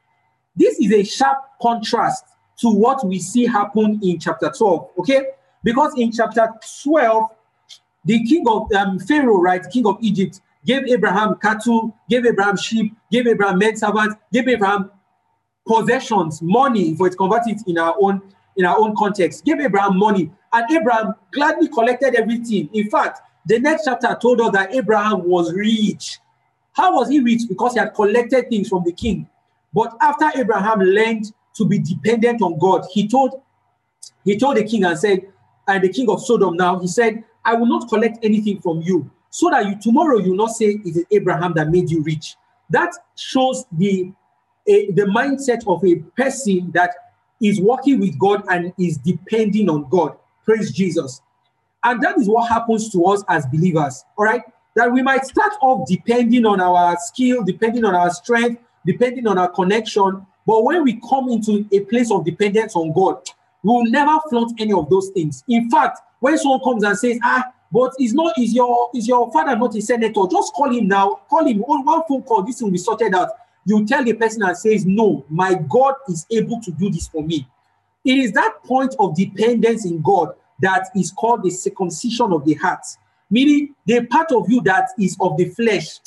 Speaker 1: This is a sharp contrast to what we see happen in chapter 12. Okay? Because in chapter 12, the king of um, Pharaoh, right, king of Egypt, gave Abraham cattle, gave Abraham sheep, gave Abraham men servants, gave Abraham possessions, money, for it converted in our own in our own context, gave Abraham money, and Abraham gladly collected everything. In fact, the next chapter told us that Abraham was rich. How was he rich? Because he had collected things from the king. But after Abraham learned to be dependent on God, he told he told the king and said, and the king of Sodom now, he said, I will not collect anything from you, so that you tomorrow you not say it is Abraham that made you rich. That shows the a, the mindset of a person that is working with God and is depending on God. Praise Jesus. And that is what happens to us as believers. All right. That we might start off depending on our skill, depending on our strength, depending on our connection. But when we come into a place of dependence on God, we will never flaunt any of those things. In fact, when someone comes and says, ah, but is not is your is your father not a senator? Just call him now. Call him on one phone call. This will be sorted out. You tell the person and says, No, my God is able to do this for me. It is that point of dependence in God that is called the circumcision of the heart, meaning the part of you that is of the flesh,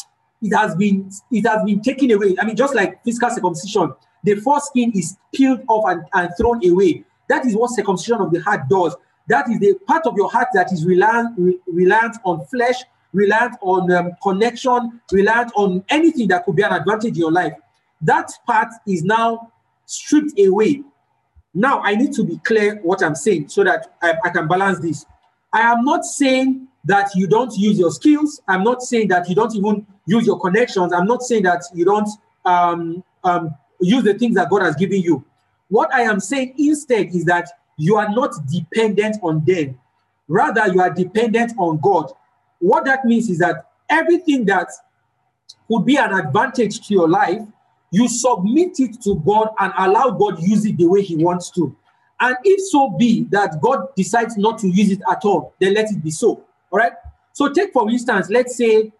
Speaker 1: it has been it has been taken away. I mean, just like physical circumcision, the foreskin is peeled off and, and thrown away. That is what circumcision of the heart does. That is the part of your heart that is reliant, reliant on flesh, reliant on um, connection, reliant on anything that could be an advantage in your life. That part is now stripped away. Now, I need to be clear what I'm saying so that I, I can balance this. I am not saying that you don't use your skills. I'm not saying that you don't even use your connections. I'm not saying that you don't um, um, use the things that God has given you. What I am saying instead is that you are not dependent on them. Rather, you are dependent on God. What that means is that everything that would be an advantage to your life, you submit it to God and allow God use it the way He wants to. And if so be that God decides not to use it at all, then let it be so. All right. So take for instance, let's say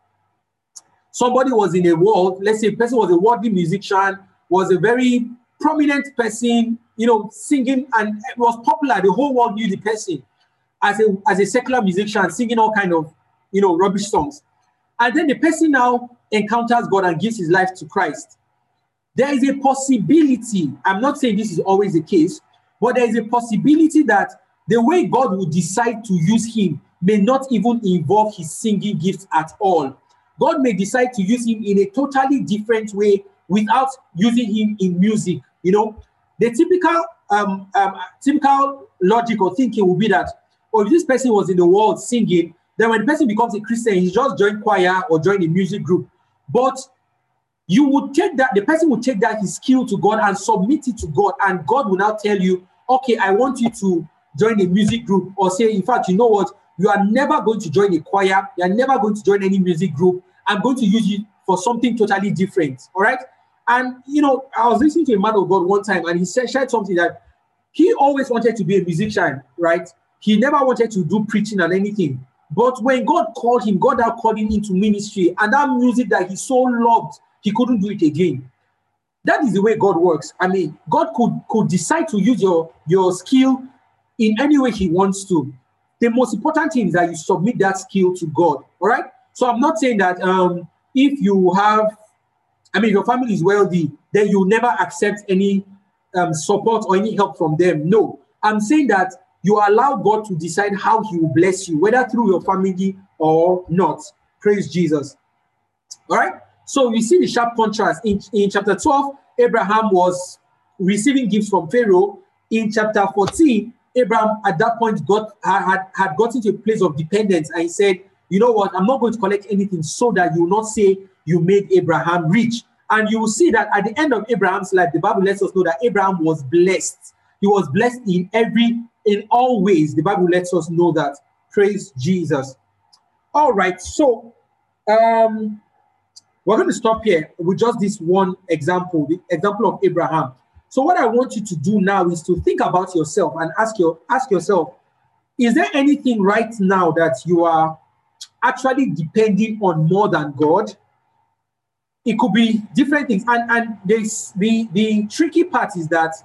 Speaker 1: somebody was in a world, let's say a person was a worldly musician, was a very prominent person, you know, singing and it was popular. The whole world knew the person as a as a secular musician, singing all kind of you know rubbish songs. And then the person now encounters God and gives his life to Christ. There is a possibility, I'm not saying this is always the case, but there is a possibility that the way God will decide to use him may not even involve his singing gifts at all. God may decide to use him in a totally different way without using him in music. You know, the typical um, um, typical logic or thinking would be that, oh, if this person was in the world singing, then when the person becomes a Christian, he just join choir or join a music group. But you would take that, the person would take that his skill to God and submit it to God, and God will now tell you, okay, I want you to join a music group, or say, in fact, you know what, you are never going to join a choir, you are never going to join any music group. I'm going to use you for something totally different. All right. And you know, I was listening to a man of God one time, and he said shared something that he always wanted to be a musician, right? He never wanted to do preaching and anything. But when God called him, God now called him into ministry, and that music that he so loved, he couldn't do it again. That is the way God works. I mean, God could could decide to use your your skill in any way He wants to. The most important thing is that you submit that skill to God. All right. So I'm not saying that um, if you have, I mean, if your family is wealthy, then you never accept any um, support or any help from them. No, I'm saying that you allow God to decide how He will bless you, whether through your family or not. Praise Jesus. All right. So we see the sharp contrast in, in chapter 12. Abraham was receiving gifts from Pharaoh. In chapter 14, Abraham at that point got had, had gotten to a place of dependence and he said, You know what? I'm not going to collect anything so that you will not say you made Abraham rich. And you will see that at the end of Abraham's life, the Bible lets us know that Abraham was blessed. He was blessed in every in all ways. The Bible lets us know that. Praise Jesus. All right, so um, we're going to stop here with just this one example, the example of Abraham. So what I want you to do now is to think about yourself and ask your ask yourself, is there anything right now that you are actually depending on more than God? It could be different things. And and this the the tricky part is that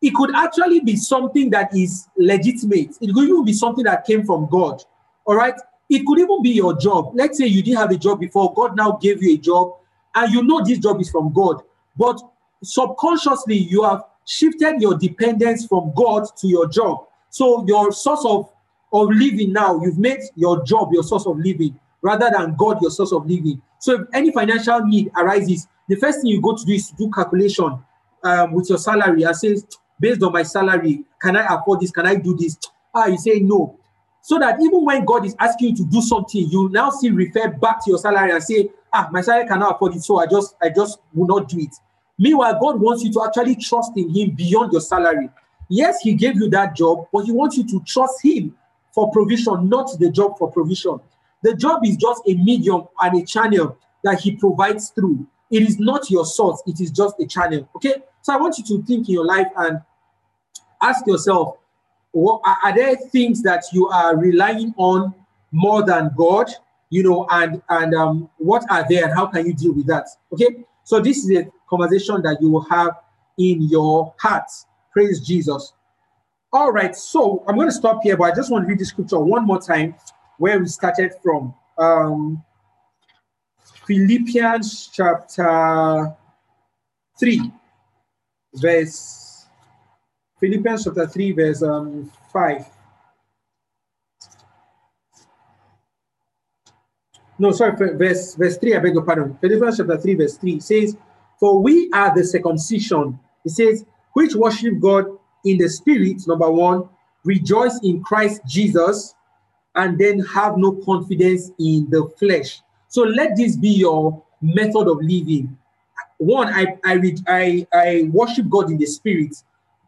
Speaker 1: it could actually be something that is legitimate. It could even be something that came from God. All right. It could even be your job. Let's say you didn't have a job before, God now gave you a job, and you know this job is from God, but subconsciously you have shifted your dependence from God to your job. So your source of, of living now, you've made your job your source of living rather than God your source of living. So if any financial need arises, the first thing you go to do is to do calculation um, with your salary and says, based on my salary, can I afford this? Can I do this? Ah, you say no. So that even when God is asking you to do something, you now see refer back to your salary and say, ah, my salary cannot afford it, so I just I just will not do it. Meanwhile, God wants you to actually trust in Him beyond your salary. Yes, He gave you that job, but He wants you to trust Him for provision, not the job for provision. The job is just a medium and a channel that He provides through. It is not your source, it is just a channel. Okay? So I want you to think in your life and ask yourself what, are there things that you are relying on more than God? You know, and and um, what are they and how can you deal with that? Okay, so this is a conversation that you will have in your heart. Praise Jesus. All right, so I'm going to stop here, but I just want to read the scripture one more time where we started from. Um, Philippians chapter 3, verse Philippians chapter 3, verse um, 5. No, sorry, verse, verse 3, I beg your pardon. Philippians chapter 3, verse 3 says, For we are the circumcision, it says, which worship God in the spirit, number one, rejoice in Christ Jesus, and then have no confidence in the flesh. So let this be your method of living. One, I I I, I worship God in the spirit.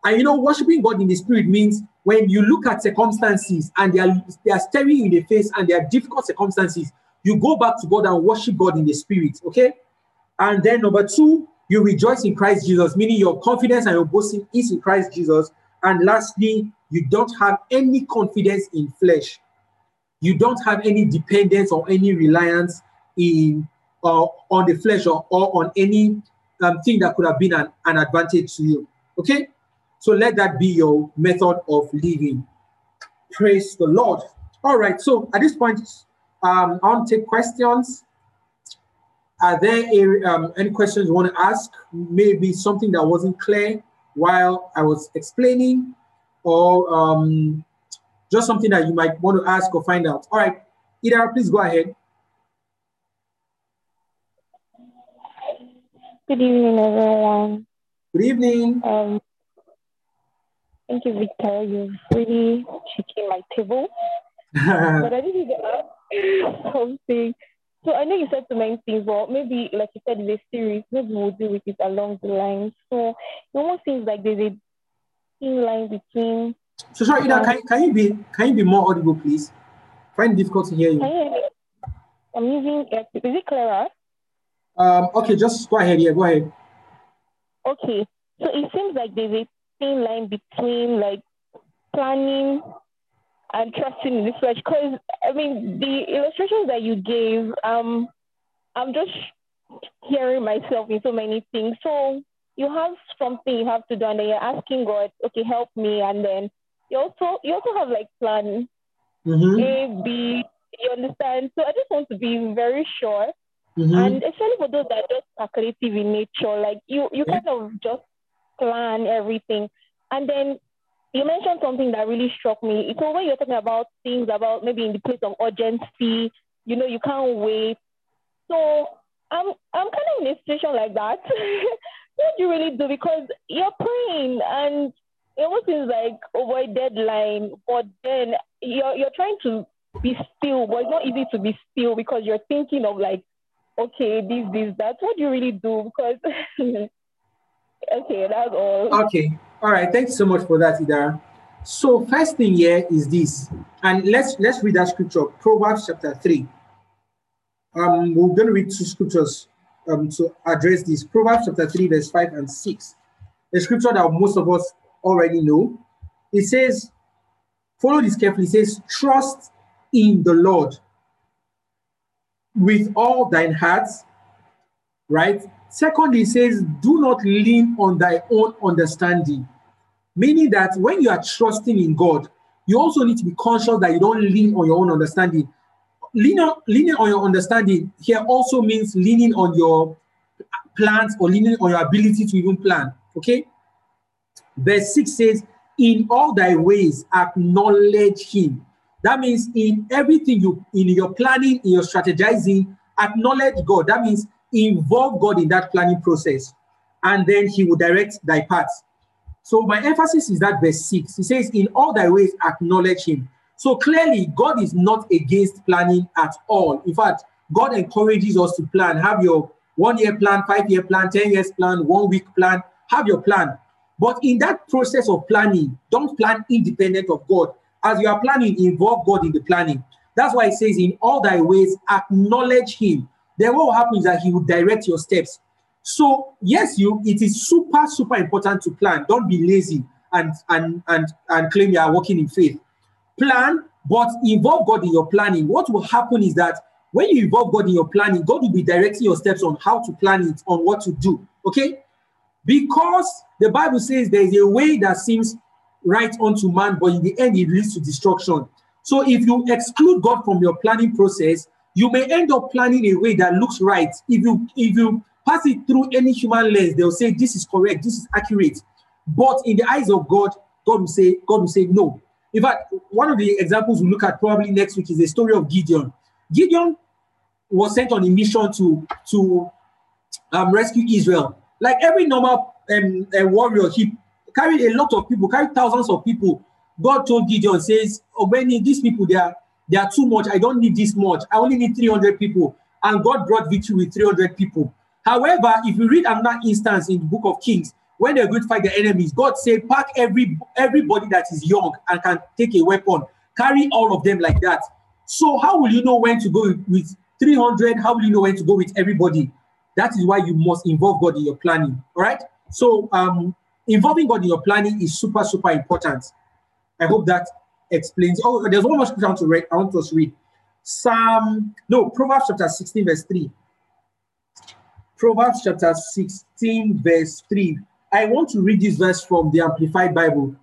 Speaker 1: And you know, worshiping God in the spirit means when you look at circumstances and they are they are staring in the face and they are difficult circumstances, you go back to God and worship God in the spirit. Okay. And then number two, you rejoice in Christ Jesus, meaning your confidence and your boasting is in Christ Jesus. And lastly, you don't have any confidence in flesh. You don't have any dependence or any reliance in uh, on the flesh or, or on any um, thing that could have been an, an advantage to you. Okay? So let that be your method of living. Praise the Lord. All right. So at this point, um, I want to take questions. Are there any, um, any questions you want to ask? Maybe something that wasn't clear while I was explaining, or um, just something that you might want to ask or find out. All right, Ida, please go ahead.
Speaker 3: Good evening, everyone.
Speaker 1: Good evening.
Speaker 3: Um, thank you, Victor. You've really shaken my table. but I didn't get something. So I know you said too many things, but maybe, like you said, the series, maybe we'll do with it along the line. So it almost seems like there's a thin line between.
Speaker 1: So sorry, Ida, can, can you be can you be more audible, please? Find difficult to hear you.
Speaker 3: I'm using. Is it clearer?
Speaker 1: Um. Okay, just go ahead. Yeah, go ahead.
Speaker 3: Okay. So it seems like there's a thin line between like planning and trusting in this flesh. Because I mean, the illustrations that you gave, um, I'm just hearing myself in so many things. So you have something you have to do, and then you're asking God, okay, help me, and then you also you also have like plan mm-hmm. A, B. You understand? So I just want to be very sure. Mm-hmm. And especially for those that are just calculative in nature, like you, you yeah. kind of just plan everything. And then you mentioned something that really struck me. So when you're talking about things about maybe in the place of urgency, you know, you can't wait. So I'm I'm kind of in a situation like that. what do you really do? Because you're praying and it seems like over a deadline, but then you're you're trying to be still, but it's not easy to be still because you're thinking of like, okay, this, this, that. What do you really do? Because okay, that's all.
Speaker 1: Okay. All right, thanks so much for that, Ida. So first thing here is this, and let's let's read that scripture, Proverbs chapter three. Um, we're going to read two scriptures um, to address this. Proverbs chapter three, verse five and six. The scripture that most of us already know. It says, follow this carefully. It says, trust in the Lord with all thine heart, right? Secondly, it says, do not lean on thy own understanding. Meaning that when you are trusting in God, you also need to be conscious that you don't lean on your own understanding. Leaning, leaning on your understanding here also means leaning on your plans or leaning on your ability to even plan. Okay. Verse 6 says, In all thy ways acknowledge him. That means in everything you in your planning, in your strategizing, acknowledge God. That means involve God in that planning process, and then He will direct thy paths. So my emphasis is that verse 6. He says, In all thy ways acknowledge him. So clearly, God is not against planning at all. In fact, God encourages us to plan. Have your one year plan, five year plan, 10 years plan, one week plan. Have your plan. But in that process of planning, don't plan independent of God. As you are planning, involve God in the planning. That's why it says, in all thy ways, acknowledge him. Then what will happen is that he will direct your steps. So, yes, you it is super, super important to plan. Don't be lazy and and and, and claim you are working in faith. Plan, but involve God in your planning. What will happen is that when you involve God in your planning, God will be directing your steps on how to plan it, on what to do. Okay? Because the Bible says there is a way that seems right unto man, but in the end it leads to destruction. So if you exclude God from your planning process, you may end up planning a way that looks right. If you if you pass it through any human lens, they'll say this is correct, this is accurate. But in the eyes of God, God will say, God will say no. In fact, one of the examples we look at probably next week is the story of Gideon. Gideon was sent on a mission to to um, rescue Israel. Like every normal um, a warrior, he carried a lot of people, carried thousands of people. God told Gideon, says, "Oh, many these people they are they are too much. I don't need this much. I only need 300 people." And God brought victory with 300 people. However, if you read another instance in the book of Kings, when they're going to fight the enemies, God said, "Pack every everybody that is young and can take a weapon. Carry all of them like that." So how will you know when to go with 300, how will you know when to go with everybody? That is why you must involve God in your planning. All right. So um, involving God in your planning is super, super important. I hope that explains. Oh, there's one more scripture I want to read. I want us to read. Psalm, no, Proverbs chapter 16, verse 3. Proverbs chapter 16, verse 3. I want to read this verse from the Amplified Bible.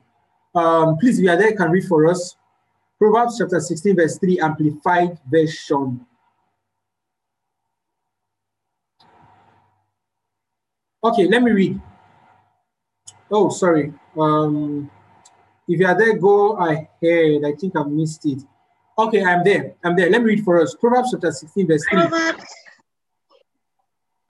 Speaker 1: Um, please, if you are there, can read for us. Proverbs chapter 16, verse 3, Amplified Version. Okay, let me read. Oh, sorry. Um, if you are there, go ahead. I think I missed it. Okay, I'm there. I'm there. Let me read for us. Proverbs chapter 16, verse 3. Proverbs.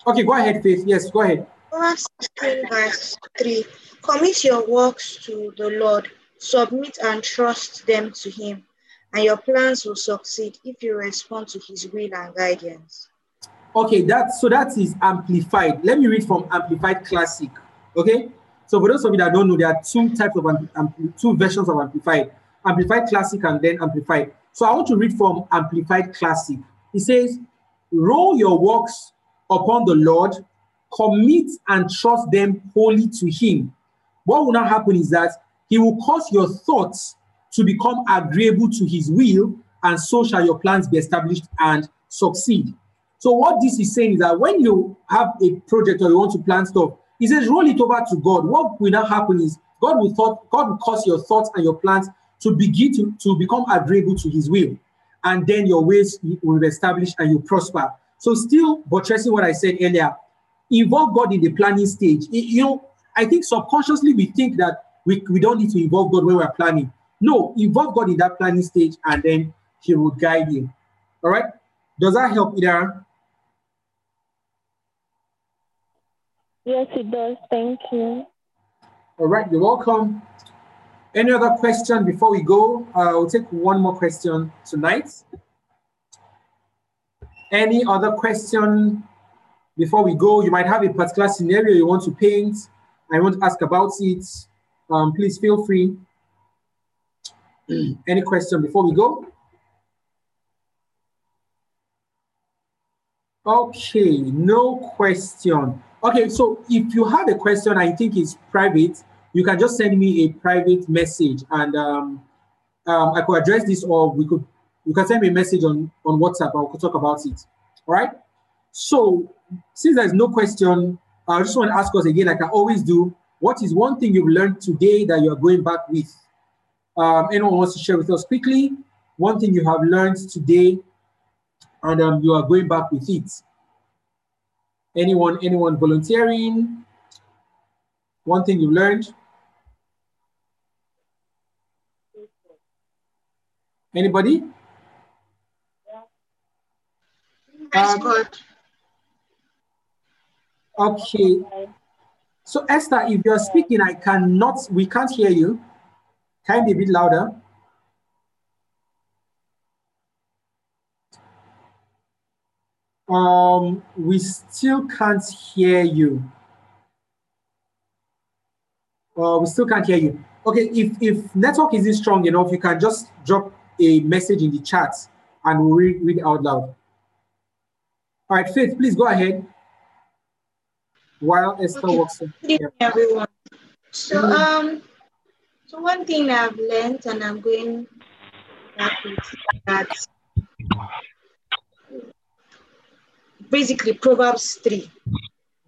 Speaker 1: Okay, go ahead, Faith. Yes, go ahead.
Speaker 2: Proverbs 16, verse 3. Commit your works to the Lord, submit and trust them to Him, and your plans will succeed if you respond to His will and guidance.
Speaker 1: Okay, that so that is amplified. Let me read from Amplified Classic. Okay, so for those of you that don't know, there are two types of two versions of Amplified: Amplified Classic and then Amplified. So I want to read from Amplified Classic. It says, "Roll your works upon the Lord, commit and trust them wholly to Him. What will not happen is that He will cause your thoughts to become agreeable to His will, and so shall your plans be established and succeed. So, what this is saying is that when you have a project or you want to plan stuff, He says, roll it over to God. What will now happen is God will thought, God will cause your thoughts and your plans to begin to, to become agreeable to His will, and then your ways will be established and you prosper. So, still buttressing what I said earlier, involve God in the planning stage. You know, I think subconsciously we think that we, we don't need to involve God when we're planning. No, involve God in that planning stage and then He will guide you. All right? Does that help, Ida?
Speaker 3: Yes, it does. Thank you.
Speaker 1: All right, you're welcome. Any other question before we go? Uh, we'll take one more question tonight. Any other question before we go? You might have a particular scenario you want to paint. I want to ask about it. Um, please feel free. Any question before we go? Okay, no question. Okay, so if you have a question I think it's private, you can just send me a private message and um, um, I could address this or we could you can send me a message on, on WhatsApp we could talk about it. All right. So since there's no question, I just want to ask us again, like I always do, what is one thing you've learned today that you're going back with? Um, anyone wants to share with us quickly? One thing you have learned today and um, you are going back with it. Anyone, anyone volunteering? One thing you learned? Anybody? Um, okay. So Esther, if you're speaking, I cannot, we can't hear you. Can you be a bit louder? Um, we still can't hear you. Uh, we still can't hear you. Okay, if, if network isn't strong enough, you can just drop a message in the chat and we'll read, read out loud. All right, Faith, please go ahead. While Esther okay. works.
Speaker 2: Good yeah. everyone. So, um, so one thing I've learned, and I'm going back with that. Basically, Proverbs three,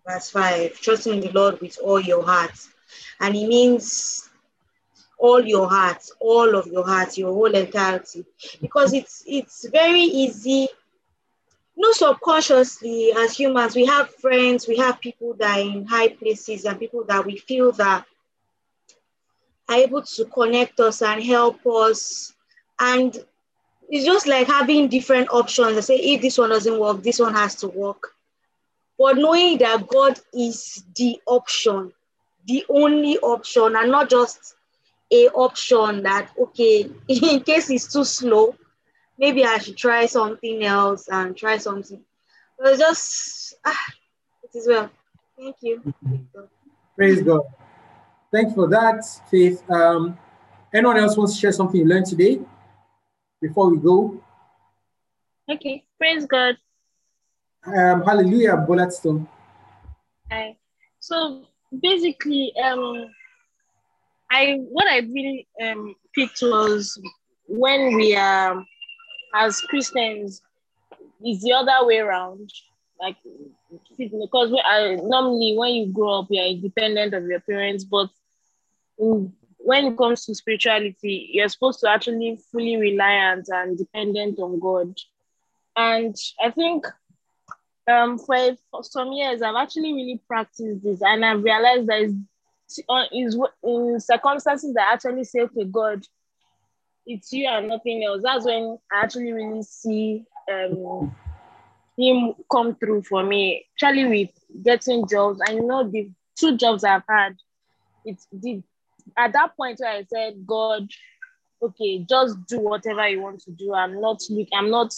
Speaker 2: verse five: trusting in the Lord with all your heart, and it means all your heart, all of your heart, your whole entirety, because it's it's very easy no subconsciously as humans we have friends we have people that are in high places and people that we feel that are able to connect us and help us. And it's just like having different options I say if this one doesn't work this one has to work but knowing that god is the option the only option and not just a option that okay in case it's too slow maybe I should try something else and try something. But just ah, it is well. Thank you.
Speaker 1: Praise God. Thanks for that, Faith. Um, anyone else wants to share something you learned today before we go?
Speaker 4: Okay, praise God.
Speaker 1: Um, hallelujah, Bolatstone.
Speaker 4: Hi. So basically, um, I what I really um picked was when we are as Christians is the other way around. Like because we are, normally when you grow up, you are independent of your parents, but when it comes to spirituality, you're supposed to actually fully reliant and dependent on God. And I think um, for, for some years, I've actually really practiced this, and I've realized that that is is in circumstances that I actually say to God, "It's you and nothing else." That's when I actually really see um, Him come through for me. Actually, with getting jobs, I know the two jobs I've had, it did at that point where I said, God, okay, just do whatever you want to do. I'm not I'm not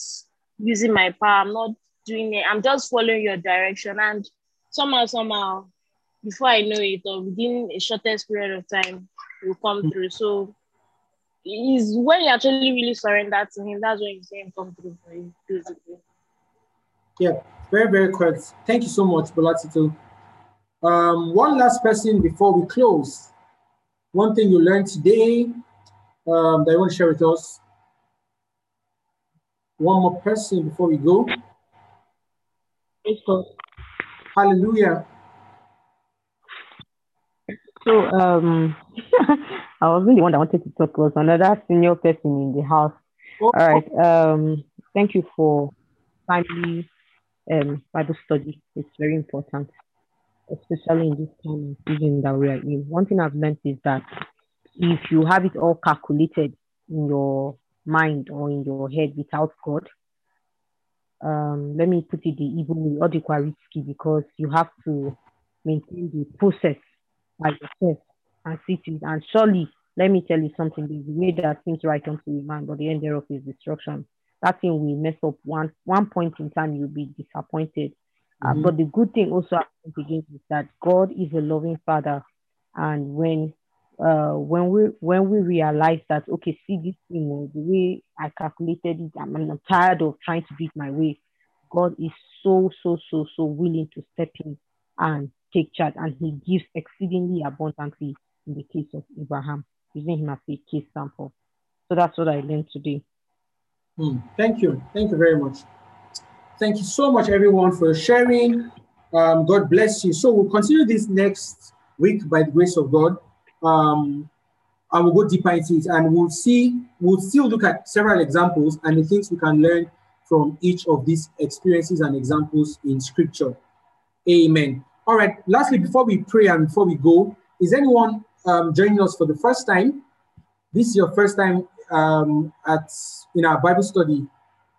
Speaker 4: using my power. I'm not doing it. I'm just following your direction. And somehow, somehow, before I know it, or within a shortest period of time, will come through. So is when you actually really surrender to him, that's when you see him come through for you, basically.
Speaker 1: Yeah, very, very correct. Thank you so much, Bolatito. Um, one last person before we close. One thing you learned today um, that you want to share with us. One more person before we go. Hallelujah.
Speaker 5: So um I wasn't the one that wanted to talk was another senior person in the house. Oh, All right. Um thank you for timely um Bible study. It's very important, especially in this time and season that we are in. One thing I've learned is that if you have it all calculated in your mind or in your head without God, um, let me put it the evil way, or the risky because you have to maintain the process by yourself and to it. And surely, let me tell you something, there's way that seems right unto a man, but the end thereof is destruction. That thing will mess up one one point in time, you'll be disappointed. Uh, mm-hmm. Uh, but the good thing also again is that God is a loving father. And when uh, when we when we realize that okay, see this thing the way I calculated it, I'm, I'm tired of trying to do it my way. God is so so so so willing to step in and take charge, and He gives exceedingly abundantly in the case of Abraham, using him as a case sample. So that's what I learned today.
Speaker 1: Hmm. Thank you, thank you very much. Thank you so much, everyone, for sharing. Um, God bless you. So we'll continue this next week by the grace of God um, I will go deeper into it and we'll see, we'll still look at several examples and the things we can learn from each of these experiences and examples in scripture. Amen. All right, lastly, before we pray and before we go, is anyone um, joining us for the first time? This is your first time um, at in our Bible study.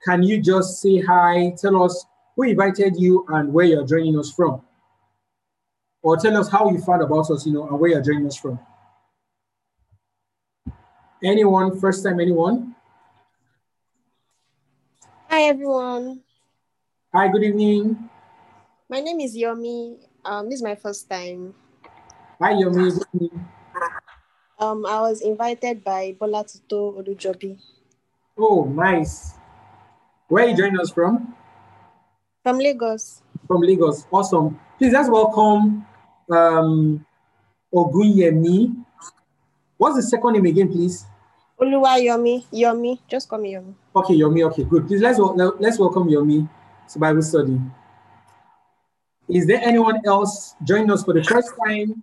Speaker 1: Can you just say hi, tell us who invited you and where you're joining us from? Or tell us how you found about us, you know, and where you're joining us from. Anyone, first time, anyone?
Speaker 6: Hi, everyone.
Speaker 1: Hi, good evening.
Speaker 6: My name is Yomi. Um, this is my first time.
Speaker 1: Hi, Yomi. Good evening.
Speaker 6: Um, I was invited by Bolatito Odujobi.
Speaker 1: Oh, nice. Where are you joining us from?
Speaker 6: From Lagos.
Speaker 1: From Lagos. Awesome. Please let's welcome um, Ogunyemi. What's the second name again, please?
Speaker 6: Oluwa Yomi. Yomi. Just call me Yomi.
Speaker 1: Okay, Yomi. Okay, good. Please let's let's welcome Yomi to Bible study. Is there anyone else joining us for the first time?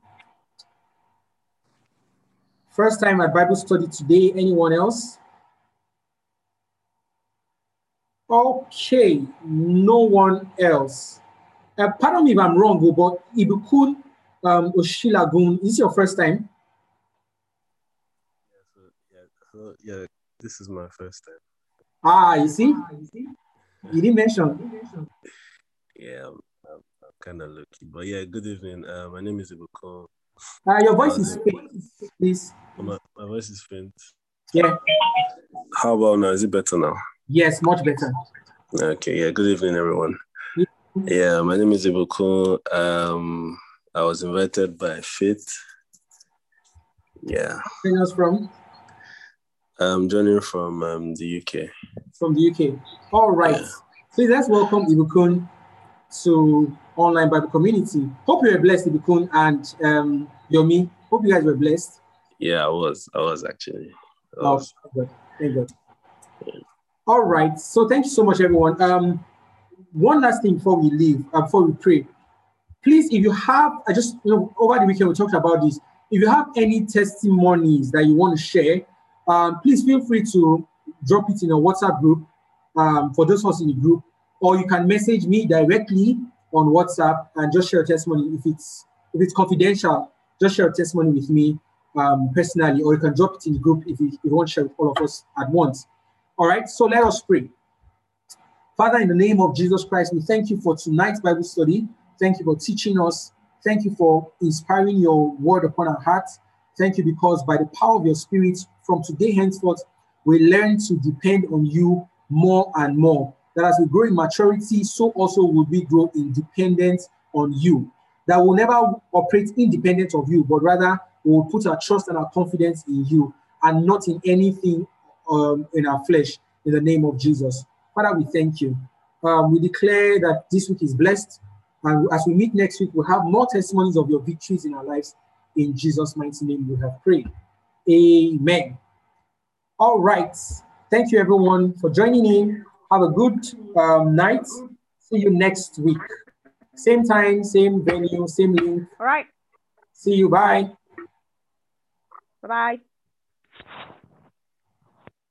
Speaker 1: First time at Bible study today. Anyone else? Okay, no one else. Uh, pardon me if I'm wrong, but Ibukun um, Oshilagun, is your first time?
Speaker 7: So yeah, yeah. this is my first time.
Speaker 1: Ah, you see, Ah, you didn't mention.
Speaker 7: Yeah, I'm, I'm, I'm kind of lucky, but yeah. Good evening. Uh, my name is Ibukun.
Speaker 1: Uh, your voice is faint, please.
Speaker 7: Oh, my, my voice is faint.
Speaker 1: Yeah.
Speaker 7: How about now? Is it better now?
Speaker 1: Yes, much better.
Speaker 7: Okay. Yeah. Good evening, everyone. Yeah, my name is Ibukun. Um, I was invited by Faith. Yeah.
Speaker 1: Where us from?
Speaker 7: I'm joining from um, the UK.
Speaker 1: From the UK. All right. Yeah. Please let's welcome Ibukun to online Bible community. Hope you were blessed, Ibukun and um, Yomi. Hope you guys were blessed.
Speaker 7: Yeah, I was. I was actually. I oh, was.
Speaker 1: Oh, good. Thank God. Yeah. All right. So thank you so much, everyone. Um, one last thing before we leave, uh, before we pray. Please, if you have, I just you know over the weekend we talked about this. If you have any testimonies that you want to share, um, please feel free to drop it in a WhatsApp group um, for those of us in the group, or you can message me directly on WhatsApp and just share a testimony. If it's if it's confidential, just share a testimony with me um, personally, or you can drop it in the group if you, if you want to share with all of us at once. All right, so let us pray. Father, in the name of Jesus Christ, we thank you for tonight's Bible study. Thank you for teaching us. Thank you for inspiring your word upon our hearts. Thank you because by the power of your spirit, from today henceforth, we learn to depend on you more and more. That as we grow in maturity, so also will we grow in dependence on you. That will never operate independent of you, but rather we will put our trust and our confidence in you and not in anything um, in our flesh in the name of Jesus. Father, we thank you. Um, we declare that this week is blessed. And as we meet next week, we'll have more testimonies of your victories in our lives. In Jesus' mighty name, we have prayed. Amen. All right. Thank you, everyone, for joining in. Have a good um, night. See you next week. Same time, same venue, same link.
Speaker 5: All right.
Speaker 1: See you. Bye.
Speaker 5: Bye bye.